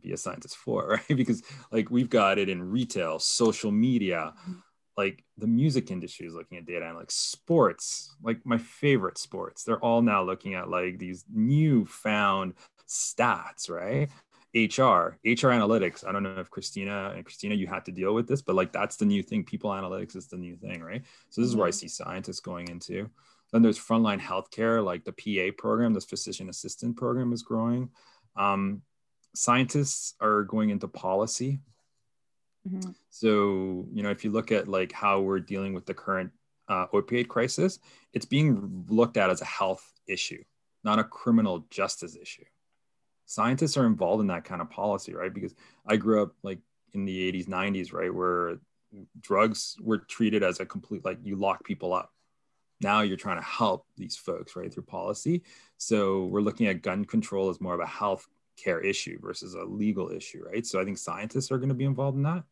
be a scientist for, [laughs] right? Because like we've got it in retail, social media, like the music industry is looking at data analytics, sports, like my favorite sports. They're all now looking at like these new found stats, right? HR, HR analytics. I don't know if Christina and Christina, you had to deal with this, but like that's the new thing. People analytics is the new thing, right? So this is where I mm-hmm. see scientists going into. Then there's frontline healthcare, like the PA program, this physician assistant program is growing. Um, scientists are going into policy. Mm-hmm. So, you know, if you look at like how we're dealing with the current uh, opioid crisis, it's being looked at as a health issue, not a criminal justice issue scientists are involved in that kind of policy, right? Because I grew up like in the 80s, 90s, right, where drugs were treated as a complete like you lock people up. Now you're trying to help these folks, right, through policy. So we're looking at gun control as more of a health care issue versus a legal issue, right? So I think scientists are going to be involved in that.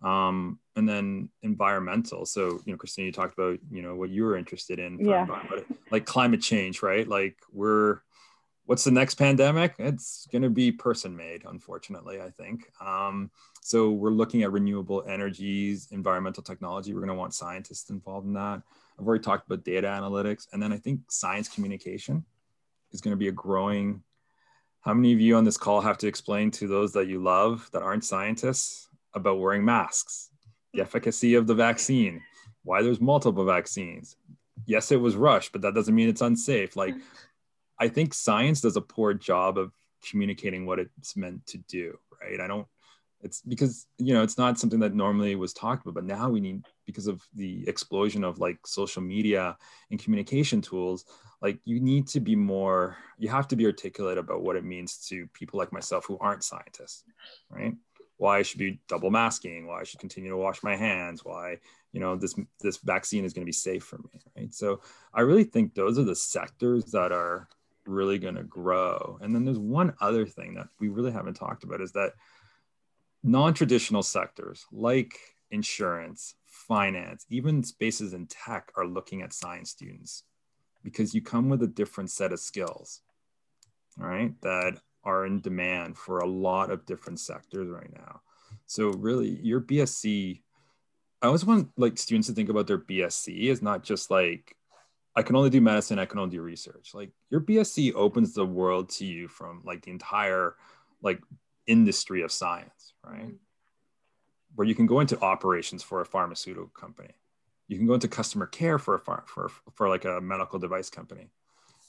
Um, and then environmental. So, you know, Christina, you talked about, you know, what you were interested in, yeah. like climate change, right? Like we're, what's the next pandemic? It's going to be person made, unfortunately, I think. Um, so we're looking at renewable energies, environmental technology. We're going to want scientists involved in that. I've already talked about data analytics. And then I think science communication is going to be a growing. How many of you on this call have to explain to those that you love that aren't scientists about wearing masks, the efficacy of the vaccine, why there's multiple vaccines? Yes, it was rushed, but that doesn't mean it's unsafe. Like I think science does a poor job of communicating what it's meant to do, right? I don't, it's because, you know, it's not something that normally was talked about, but now we need, because of the explosion of like social media and communication tools, like you need to be more, you have to be articulate about what it means to people like myself who aren't scientists, right? Why I should be double masking, why I should continue to wash my hands, why you know this this vaccine is going to be safe for me right so i really think those are the sectors that are really going to grow. And then there's one other thing that we really haven't talked about is that non-traditional sectors like insurance finance even spaces in tech are looking at science students because you come with a different set of skills right that are in demand for a lot of different sectors right now. So really your bsc I always want like students to think about their BSc as not just like I can only do medicine, I can only do research. Like your BSc opens the world to you from like the entire like industry of science, right? Mm-hmm. Where you can go into operations for a pharmaceutical company. You can go into customer care for a far, for for like a medical device company,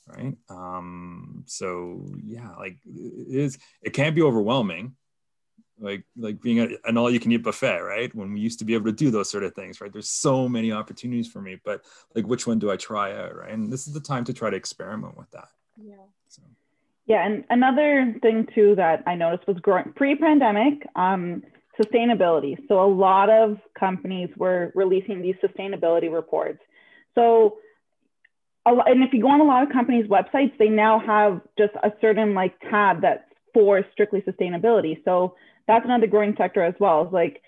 right? Um, so yeah, like it is it can be overwhelming like like being a, an all you can eat buffet right? When we used to be able to do those sort of things right? There's so many opportunities for me but like which one do i try out right? And this is the time to try to experiment with that. Yeah. So. yeah and another thing too that i noticed was growing pre-pandemic um, sustainability. So a lot of companies were releasing these sustainability reports. So and if you go on a lot of companies websites they now have just a certain like tab that's for strictly sustainability. So that's another growing sector as well. It's like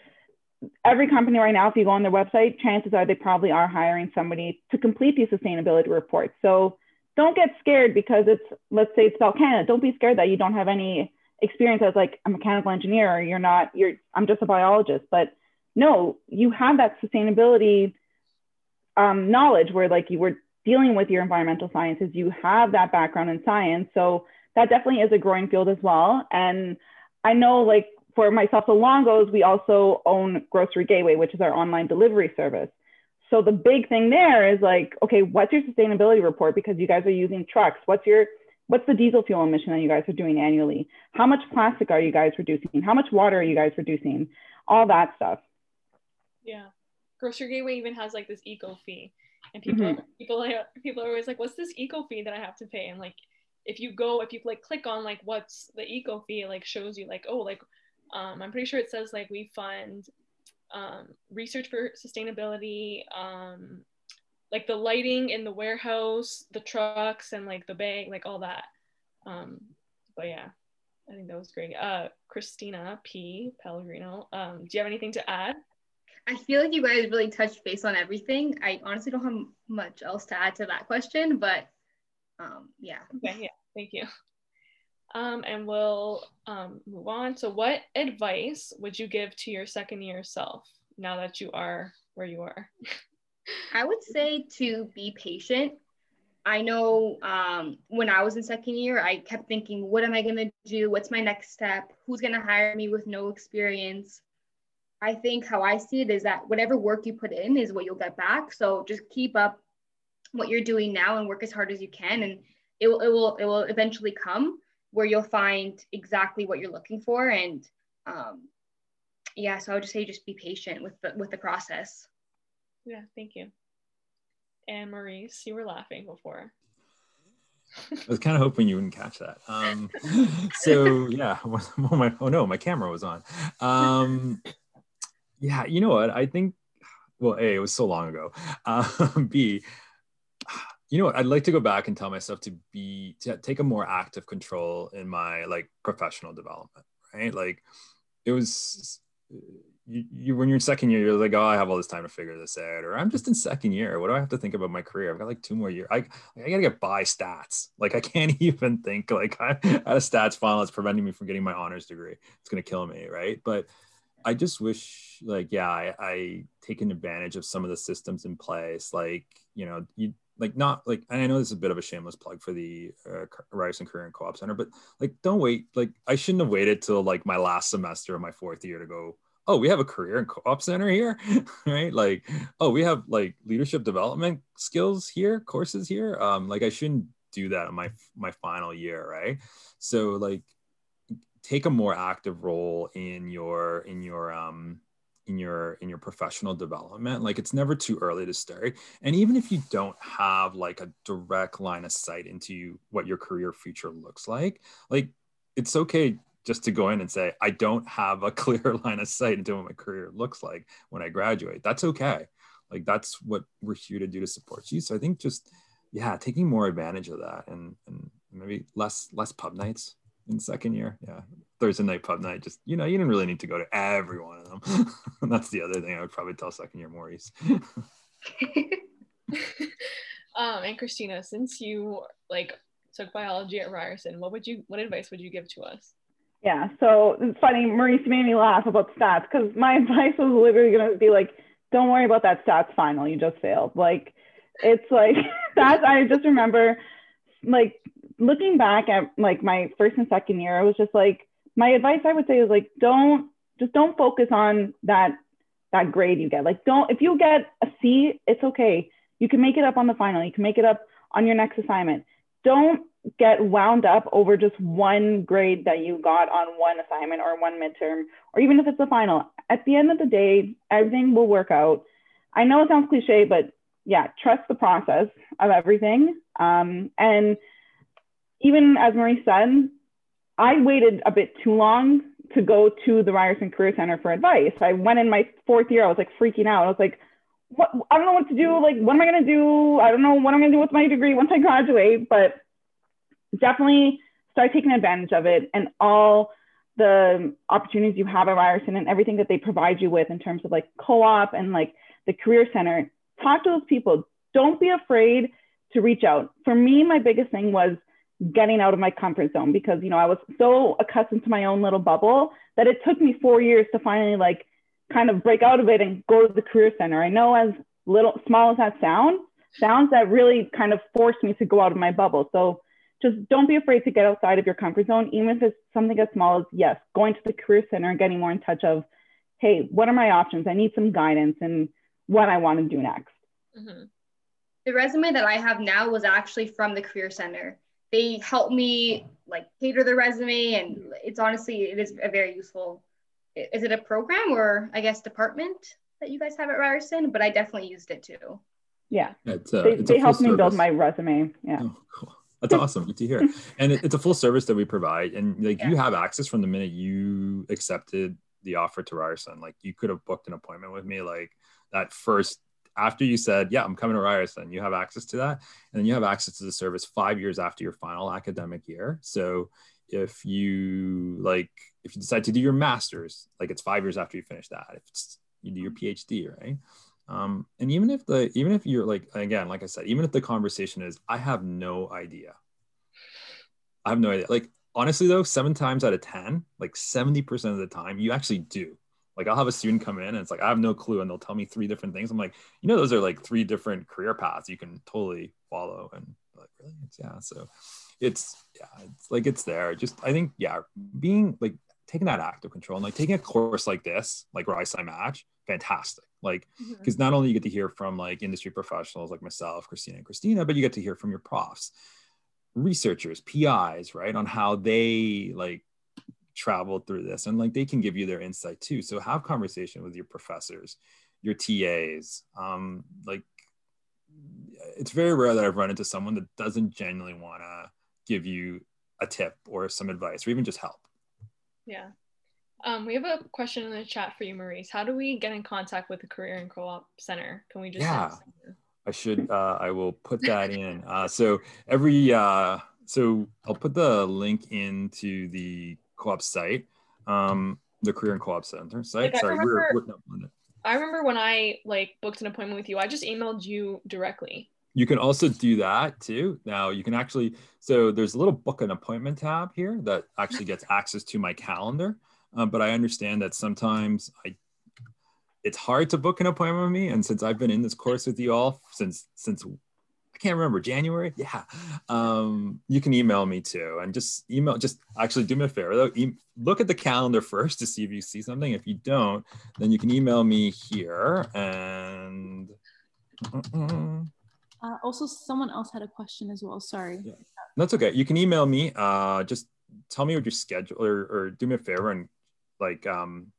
every company right now, if you go on their website, chances are they probably are hiring somebody to complete these sustainability reports. So don't get scared because it's, let's say it's Bell Canada. Don't be scared that you don't have any experience as like a mechanical engineer or you're not, you're, I'm just a biologist. But no, you have that sustainability um, knowledge where like you were dealing with your environmental sciences, you have that background in science. So that definitely is a growing field as well. And I know like for myself, so Longos, we also own Grocery Gateway, which is our online delivery service. So the big thing there is like, okay, what's your sustainability report? Because you guys are using trucks. What's your what's the diesel fuel emission that you guys are doing annually? How much plastic are you guys reducing? How much water are you guys reducing? All that stuff. Yeah. Grocery Gateway even has like this eco fee. And people mm-hmm. people people are always like, what's this eco fee that I have to pay? And like if you go, if you like click on like what's the eco fee, it like shows you like, oh, like um, I'm pretty sure it says like we fund um, research for sustainability, um, like the lighting in the warehouse, the trucks, and like the bag, like all that. Um, but yeah, I think that was great. Uh, Christina P. Pellegrino, um, do you have anything to add? I feel like you guys really touched base on everything. I honestly don't have much else to add to that question, but um, yeah. Okay, yeah, thank you um, and we'll um, move on. So, what advice would you give to your second year self now that you are where you are? [laughs] I would say to be patient. I know um, when I was in second year, I kept thinking, what am I going to do? What's my next step? Who's going to hire me with no experience? I think how I see it is that whatever work you put in is what you'll get back. So just keep up what you're doing now and work as hard as you can, and it will it will it will eventually come where you'll find exactly what you're looking for and um, yeah so i would just say just be patient with the with the process yeah thank you and maurice you were laughing before [laughs] I was kind of hoping you wouldn't catch that. Um, [laughs] so yeah, [laughs] well, my, oh no, my camera was on. Um, yeah, you know what? I think, well, A, it was so long ago. Uh, B, you know what? I'd like to go back and tell myself to be to take a more active control in my like professional development right? Like it was you, you when you're in second year you're like oh i have all this time to figure this out or i'm just in second year. What do i have to think about my career? I've got like two more years i, I gotta get by stats. Like i can't [laughs] even think like i had a stats final that's preventing me from getting my honors degree. It's gonna kill me right? But I just wish, like, yeah, I, I taken advantage of some of the systems in place. Like, you know, you like not like and I know this is a bit of a shameless plug for the uh, Ryerson Career and Co-op Center, but like don't wait. Like I shouldn't have waited till like my last semester of my fourth year to go. Oh, we have a career and co-op center here, [laughs] right? Like, oh, we have like leadership development skills here, courses here. Um, like I shouldn't do that in my my final year, right? So like take a more active role in your in your um in your in your professional development like it's never too early to start. And even if you don't have like a direct line of sight into what your career future looks like like it's okay just to go in and say i don't have a [laughs] clear line of sight into what my career looks like when i graduate. That's okay. Like that's what we're here to do to support you. So i think just yeah taking more advantage of that and and maybe less less pub nights in second year yeah Thursday night pub night. Just you know, you didn't really need to go to every one of them. [laughs] that's the other thing I would probably tell second year Maurice. [laughs] um, and Christina, since you like took biology at Ryerson, what would you what advice would you give to us? Yeah, so it's funny. Maurice made me laugh about stats because my [laughs] advice was literally going to be like, "Don't worry about that stats final. You just failed." Like, it's like that. I just remember, like, looking back at like my first and second year, I was just like, my advice I would say is like don't just don't focus on that that grade you get. Like don't if you get a C, it's okay. You can make it up on the final. You can make it up on your next assignment. Don't get wound up over just one grade that you got on one assignment or one midterm or even if it's the final. At the end of the day, everything will work out. I know it sounds cliche, but yeah, trust the process of everything. Um, and even as Maurice said, I waited a bit too long to go to the Ryerson Career Center for advice. I went in my fourth year, I was like freaking out. I was like, what I don't know what to do. Like, what am I gonna do? I don't know what I'm gonna do with my degree once I graduate, but definitely start taking advantage of it and all the opportunities you have at Ryerson and everything that they provide you with in terms of like co-op and like the career center. Talk to those people. Don't be afraid to reach out. For me, my biggest thing was getting out of my comfort zone because you know I was so accustomed to my own little bubble that it took me four years to finally like kind of break out of it and go to the career center. I know as little small as that sound sounds that really kind of forced me to go out of my bubble. So just don't be afraid to get outside of your comfort zone, even if it's something as small as yes, going to the career center and getting more in touch of, hey, what are my options? I need some guidance and what I want to do next. Mm-hmm. The resume that I have now was actually from the career center they help me like cater the resume and it's honestly it is a very useful is it a program or i guess department that you guys have at ryerson? But i definitely used it too. Yeah. Uh, it's a, they, it's they helped me build my resume. Yeah. Oh, cool. that's awesome. Good to hear. [laughs] And it, it's a full service that we provide and like yeah. you have access from the minute you accepted the offer to ryerson. Like you could have booked an appointment with me like that first after you said, yeah, I'm coming to Ryerson, you have access to that. And then you have access to the service five years after your final academic year. So if you like, if you decide to do your master's, like it's five years after you finish that, if it's, you do your PhD, right? Um, and even if the, even if you're like, again, like I said, even if the conversation is, I have no idea. I have no idea. Like, honestly though, seven times out of 10, like 70% of the time, you actually do like I'll have a student come in and it's like I have no clue, and they'll tell me three different things. I'm like, you know, those are like three different career paths you can totally follow. And like, really, it's, yeah. So it's yeah, it's like it's there. Just I think yeah, being like taking that active control and like taking a course like this, like RYSCI Match, fantastic. Like because mm-hmm. not only you get to hear from like industry professionals like myself, Christina and Christina, but you get to hear from your profs, researchers, PIs, right, on how they like traveled through this and like they can give you their insight too. So have conversation with your professors your tas um like it's very rare that i've run into someone that doesn't genuinely want to give you a tip or some advice or even just help. Yeah. Um, we have a question in the chat for you maurice. How do we get in contact with the career and co-op center? Can we just yeah. i should uh, i will put that in. Uh, so every uh, so i'll put the link into the co-op site, um, the Career and Co-op Center site. Like, Sorry, I remember, we're, we're I remember when I like booked an appointment with you, I just emailed you directly. You can also do that too. Now you can actually, so there's a little book an appointment tab here that actually gets access to my calendar. Um, but I understand that sometimes I, it's hard to book an appointment with me. And since I've been in this course with you all since, since can't remember January. [laughs] Yeah, um, you can email me too, and just email. Just actually do me a favor though. E- look at the calendar [laughs] first to see if you see something. If you don't, then you can email me here, and Uh, also, someone else had a question as well. Sorry. Yeah. That's okay. You can email me. Uh, just tell me what your schedule or, or do me a favor and like um,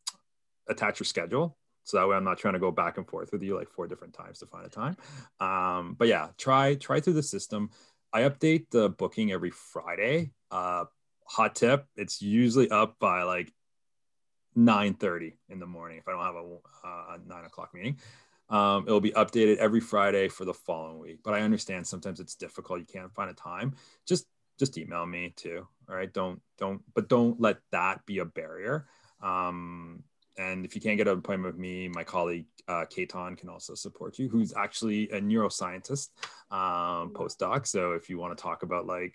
attach your schedule. So that way I'm not trying to go back and forth with you like four different times to find a time. Um, but yeah, try, try through the system. I update the booking every Friday. Uh, hot tip, it's usually up by like 9.30 in the morning if I don't have a, uh, a nine o'clock meeting. Um, it'll be updated every Friday for the following week. But I understand sometimes it's difficult. You can't find a time. Just just email me too. All right. Don't don't but don't let that be a barrier. Um, and if you can't get an appointment with me, my colleague uh, Katon can also support you, who's actually a neuroscientist um, postdoc. So if you want to talk about like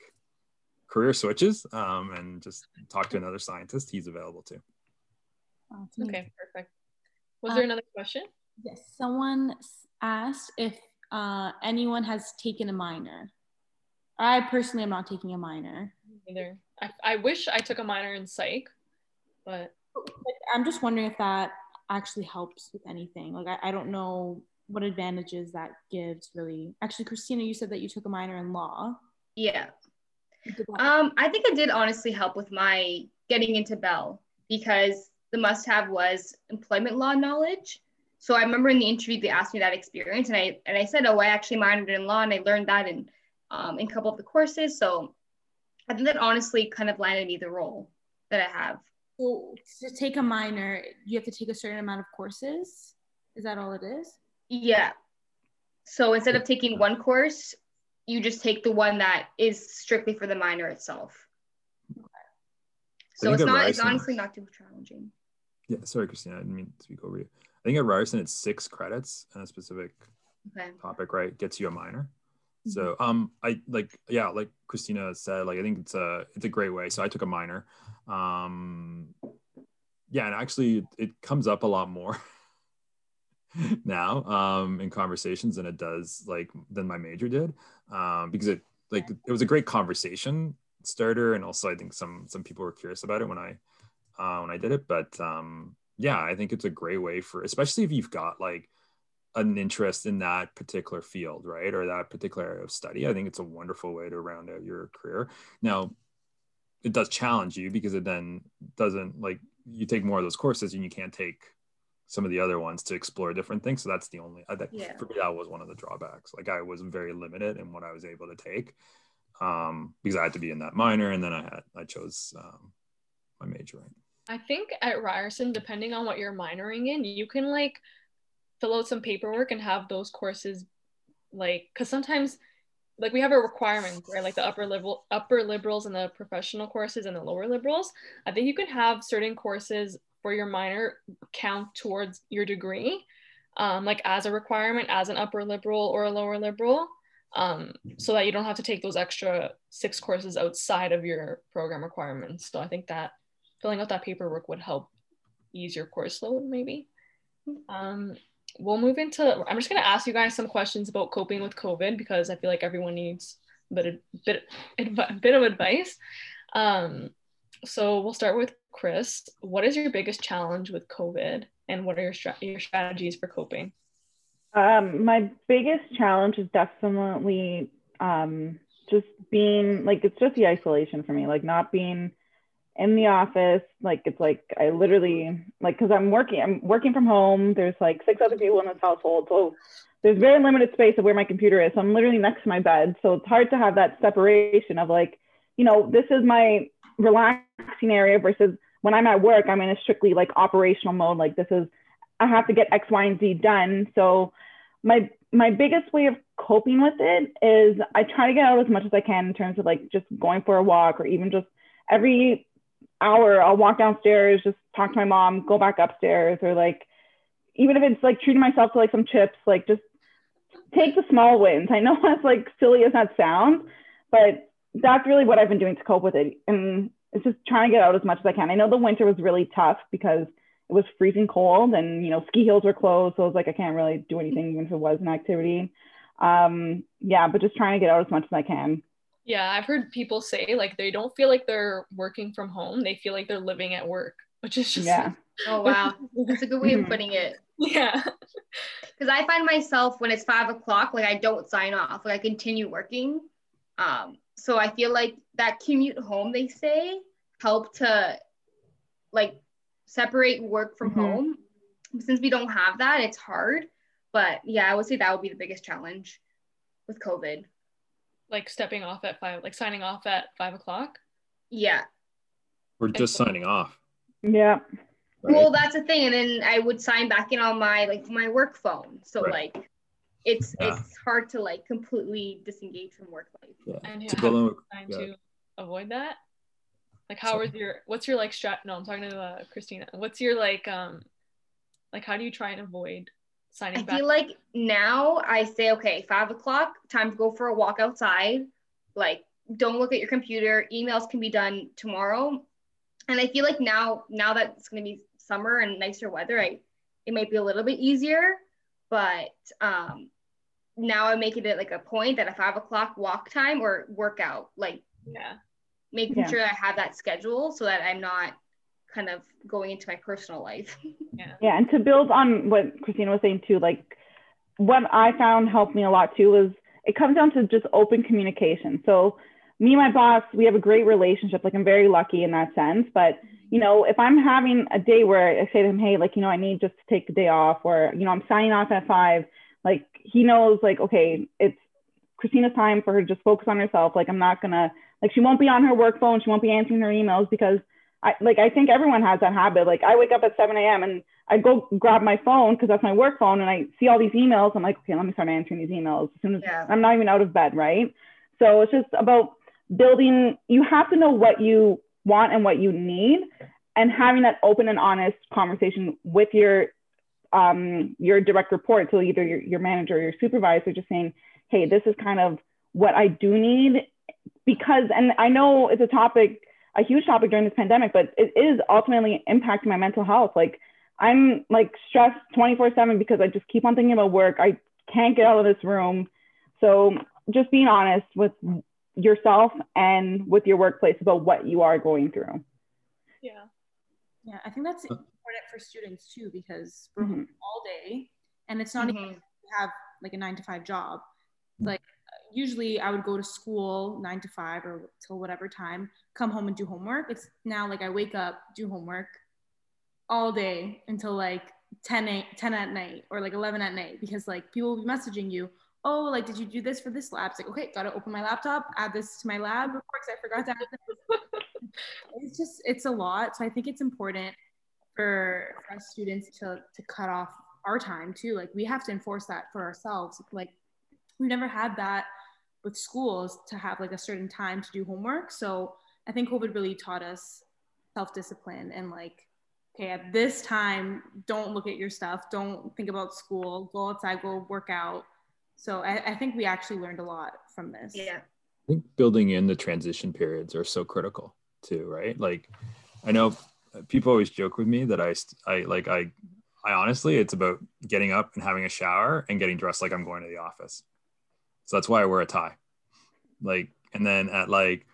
career switches um, and just talk to another scientist, he's available too. Okay, perfect. Was there um, another question? Yes, someone asked if uh, anyone has taken a minor. I personally am not taking a minor. Either. I, I wish I took a minor in psych, but I'm just wondering if that actually helps with anything. Like I, I don't know what advantages that gives really. Actually, Christina, you said that you took a minor in law. Yeah. Um, I think it did honestly help with my getting into Bell because the must-have was employment law knowledge. So I remember in the interview they asked me that experience, and I and I said, oh, I actually minored in law, and I learned that in um, in a couple of the courses. So I think that honestly kind of landed me the role that I have. So to take a minor, you have to take a certain amount of courses. Is that all it is? Yeah. So instead of taking one course, you just take the one that is strictly for the minor itself. Okay. So it's not. It's honestly not too challenging. Yeah. Sorry, Christina. I didn't mean to speak over you. I think at Ryerson it's six credits and a specific okay. topic, right? Gets you a minor. Mm-hmm. So um I like yeah, like Christina said, like I think it's a it's a great way. So I took a minor. Um yeah, and actually it comes up a lot more [laughs] now um in conversations than it does like than my major did. Um because it like it was a great conversation starter and also I think some some people were curious about it when I uh, when I did it. But um yeah, I think it's a great way for, especially if you've got like an interest in that particular field, right? Or that particular area of study. I think it's a wonderful way to round out your career. Now, it does challenge you because it then doesn't like you take more of those courses and you can't take some of the other ones to explore different things. So that's the only, I think yeah. for me, that was one of the drawbacks. Like I was very limited in what I was able to take um, because I had to be in that minor and then I had, I chose um, my major. I think at Ryerson, depending on what you're minoring in, you can like fill out some paperwork and have those courses like because sometimes like we have a requirement right? Like the upper level upper liberals and the professional courses and the lower liberals. I think you can have certain courses for your minor count towards your degree um, like as a requirement as an upper liberal or a lower liberal um, so that you don't have to take those extra six courses outside of your program requirements. So i think that filling out that paperwork would help ease your course load maybe. Um, we'll move into, I'm just gonna ask you guys some questions about coping with COVID because I feel like everyone needs a bit of, bit, a bit of advice. Um, so we'll start with Chris. What is your biggest challenge with COVID and what are your, your strategies for coping? Um, my biggest challenge is definitely um, just being like, it's just the isolation for me, like not being in the office like it's like i literally like because i'm working i'm working from home. There's like six other people in this household so there's very limited space of where my computer is so i'm literally next to my bed. So it's hard to have that separation of like you know this is my relaxing area versus when i'm at work i'm in a strictly like operational mode like this is i have to get x y and z done. So my my biggest way of coping with it is i try to get out as much as i can in terms of like just going for a walk or even just every hour, I'll walk downstairs, just talk to my mom, go back upstairs, or like, even if it's like treating myself to like some chips, like just take the small wins. I know [laughs] that's like silly as that sounds, but that's really what I've been doing to cope with it. And it's just trying to get out as much as I can. I know the winter was really tough because it was freezing cold and, you know, ski hills were closed. So I was like, I can't really do anything even if it was an activity. Um, yeah, but just trying to get out as much as I can. Yeah, I've heard people say like they don't feel like they're working from home. They feel like they're living at work, which is just yeah. Oh [laughs] wow, that's a good way of mm-hmm. putting it. Yeah. Because I find myself when it's five o'clock, like I don't sign off, like I continue working. Um, so I feel like that commute home, they say, help to like separate work from Mhm. home. Since we don't have that, it's hard. But yeah, I would say that would be the biggest challenge with COVID. Like stepping off at five, like signing off at five o'clock. Yeah. We're just signing off. Yeah. right? Well, that's the thing. And then I would sign back in on my like my work phone. So Right. like it's Yeah. it's hard to like completely disengage from work life. yeah. And To how build do on you what- trying yeah. to avoid that? Like how Sorry. is your what's your like strat no, I'm talking to uh, Christina. What's your like um like how do you try and avoid signing I back? feel like now I say, okay, five o'clock, time to go for a walk outside. Like, don't look at your computer. Emails can be done tomorrow. And I feel like now, now that it's gonna be summer and nicer weather, I it might be a little bit easier. But um now I make it like a point that a five o'clock walk time or workout, like yeah. making Yeah. sure I have that schedule so that I'm not kind of going into my personal life. [laughs] Yeah. Yeah, and to build on what Christina was saying too, like what I found helped me a lot too was it comes down to just open communication. So me and my boss, we have a great relationship. Like I'm very lucky in that sense. But you know, if I'm having a day where I say to him, hey, like you know, I need just to take a day off, or you know, I'm signing off at five, like he knows, like okay, it's Christina's time for her to just focus on herself. Like I'm not gonna like she won't be on her work phone, she won't be answering her emails because I like I think everyone has that habit. Like I wake up at 7 a.m. and I go grab my phone because that's my work phone and I see all these emails. I'm like, okay, let me start answering these emails as soon as Yeah. I'm not even out of bed, right? So it's just about building, you have to know what you want and what you need and having that open and honest conversation with your um, your direct report. So either your, your manager or your supervisor just saying, hey, this is kind of what I do need because, and I know it's a topic, a huge topic during this pandemic, but it is ultimately impacting my mental health. Like I'm like stressed 24 seven because I just keep on thinking about work. I can't get out of this room. So just being honest with yourself and with your workplace about what you are going through. Yeah. Yeah, I think that's Uh, important for students too because we're Mhm. home all day and it's not even Mhm. have like a nine to five job. Like usually I would go to school nine to five or till whatever time, come home and do homework. It's now like I wake up, do homework all day until like 10, a- 10 at night or like 11 at night because like people will be messaging you, oh, like, did you do this for this lab? It's like, okay, gotta open my laptop, add this to my lab report because I forgot to add this. [laughs] it's just, it's a lot. So I think it's important for, for us students to, to cut off our time too. Like we have to enforce that for ourselves. Like we've never had that with schools to have like a certain time to do homework. So I think COVID really taught us self-discipline and like, okay, at this time, don't look at your stuff. Don't think about school. Go outside, go work out. So I, I think we actually learned a lot from this. Yeah. I think building in the transition periods are so critical too, right? Like, I know people always joke with me that I, I like, I, I honestly, it's about getting up and having a shower and getting dressed like I'm going to the office. So that's why I wear a tie. Like, and then at like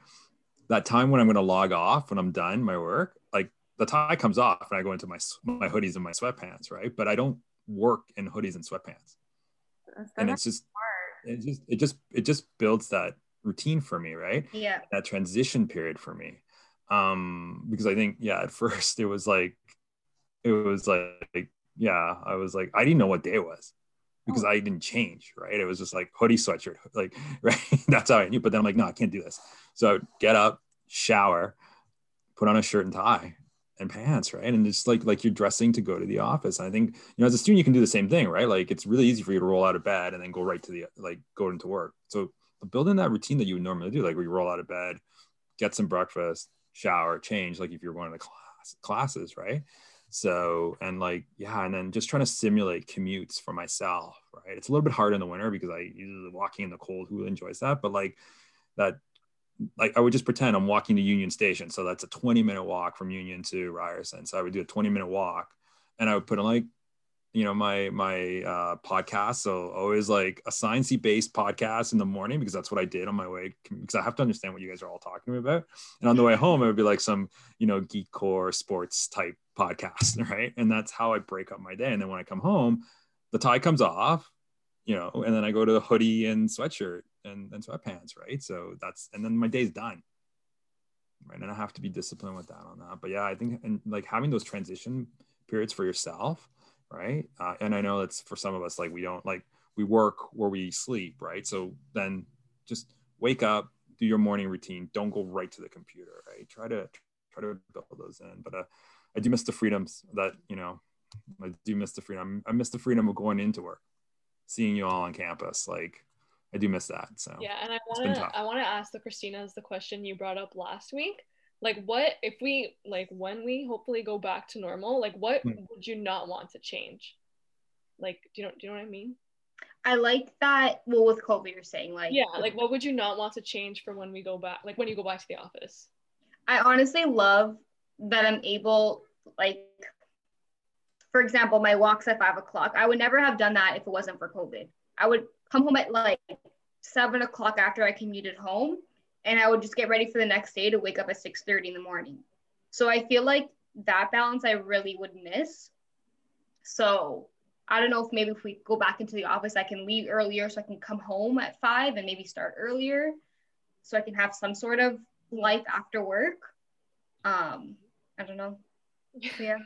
that time when I'm going to log off when I'm done my work, like the tie comes off and I go into my my hoodies and my sweatpants, right? But I don't work in hoodies and sweatpants That's, and it's just smart. it just it just it just builds that routine for me right Yeah. that transition period for me um because i think yeah at [laughs] first it was like it was like yeah i was like i didn't know what day it was because oh. i didn't change right? It was just like hoodie sweatshirt [laughs] like right? [laughs] That's how i knew but then i'm like no i can't do this. So I would get up shower put on a shirt and tie and pants right? And it's like like you're dressing to go to the office. And i think you know as a student you can do the same thing right? Like it's really easy for you to roll out of bed and then go right to the like go into work. So building that routine that you would normally do like where you roll out of bed get some breakfast shower change like if you're going to class classes right so and like yeah and then just trying to simulate commutes for myself right it's a little bit hard in the winter because i usually walking in the cold who enjoys that but like that like I would just pretend I'm walking to Union Station. So that's a 20 minute walk from Union to Ryerson. So I would do a 20 minute walk and I would put on like, you know, my my uh podcast. So always like a sciencey based podcast in the morning because that's what I did on my way because I have to understand what you guys are all talking about. And on the way [laughs] home, it would be like some, you know, geek core sports type podcast, [laughs] right? And that's how I break up my day. And then when I come home, the tie comes off, you know, and then I go to the hoodie and sweatshirt and, and sweatpants, right? So that's and then my day's done. Right. And I have to be disciplined with that on that. But yeah, I think and like having those transition periods for yourself, right? Uh, and I know that's for some of us, like we don't like we work where we sleep, right? So then just wake up, do your morning routine. Don't go right to the computer, right? Try to try to build those in. But uh, I do miss the freedoms that you know. I do miss the freedom. I miss the freedom of going into work, seeing you all on campus. Like I do miss that. So yeah, and I want to I want to ask the Christina's the question you brought up last week. Like, what if we like when we hopefully go back to normal? Like, what hmm. would you not want to change? Like, do you know do you know what I mean? I like that. Well, with COVID, you're saying like yeah, like what would you not want to change for when we go back? Like when you go back to the office. I honestly love that I'm able, like, for example, my walks at five o'clock. I would never have done that if it wasn't for COVID. I would come home at like seven o'clock after I commuted home, and I would just get ready for the next day to wake up at six thirty in the morning. So I feel like that balance I really would miss. So I don't know if maybe if we go back into the office, I can leave earlier so I can come home at five and maybe start earlier so I can have some sort of life after work. Um, I don't know. [laughs] Yeah.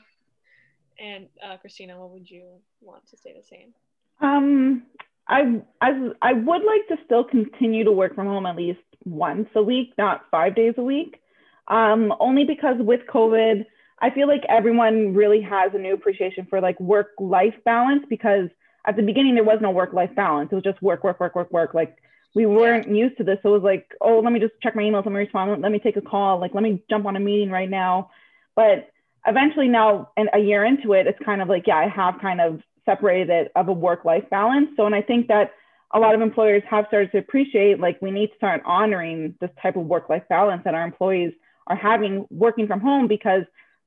and uh, Christina, what would you want to say the same? Um, I, I I would like to still continue to work from home at least once a week, not five days a week. Um, only because with COVID, I feel like everyone really has a new appreciation for like work life balance because at the beginning there was no work life balance. It was just work, work, work, work, work. Like we weren't used to this. So it was like, oh, let me just check my emails, let me respond, let me take a call, like let me jump on a meeting right now. But eventually now and a year into it, it's kind of like, yeah, I have kind of separated it of a work-life balance. So and I think that a lot of employers have started to appreciate like we need to start honoring this type of work-life balance that our employees are having working from home because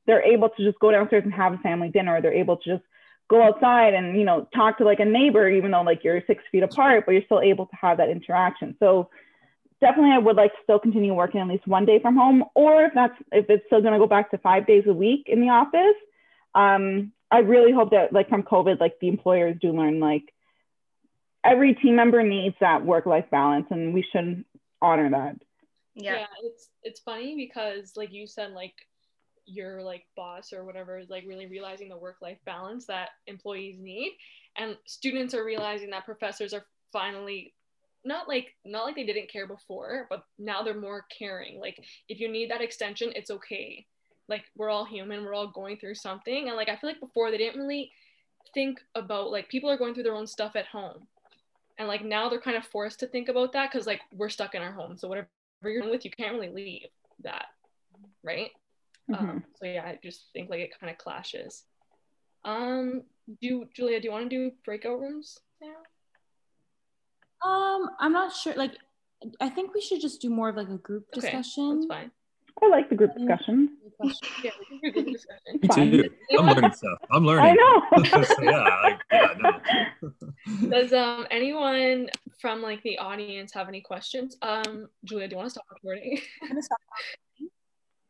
they're able to just go downstairs and have a family dinner. They're able to just go outside and you know talk to like a neighbor even though like you're six feet apart but you're still able to have that interaction so definitely i would like to still continue working at least one day from home or if that's if it's still going to go back to five days a week in the office um, i really hope that like from covid like the employers do learn like every team member needs that work life balance and we should honor that yeah. yeah it's it's funny because like you said like your like boss or whatever is like really realizing the work life balance that employees need and students are realizing that professors are finally not like not like they didn't care before but now they're more caring like if you need that extension it's okay like we're all human we're all going through something and like i feel like before they didn't really think about like people are going through their own stuff at home and like now they're kind of forced to think about that because like we're stuck in our home so whatever you're with you can't really leave that right Mm-hmm. Um, so yeah, I just think like it kind of clashes. Um, do Julia, do you want to do breakout rooms now? Um, I'm not sure. Like, I think we should just do more of like a group okay, discussion. That's fine. I like the group discussion. yeah, group [laughs] discussion. Me too. I'm learning stuff. I'm learning. I know. [laughs] so, yeah, like, yeah, no. [laughs] Does um anyone from like the audience have any questions? Um, Julia, do you want to stop recording?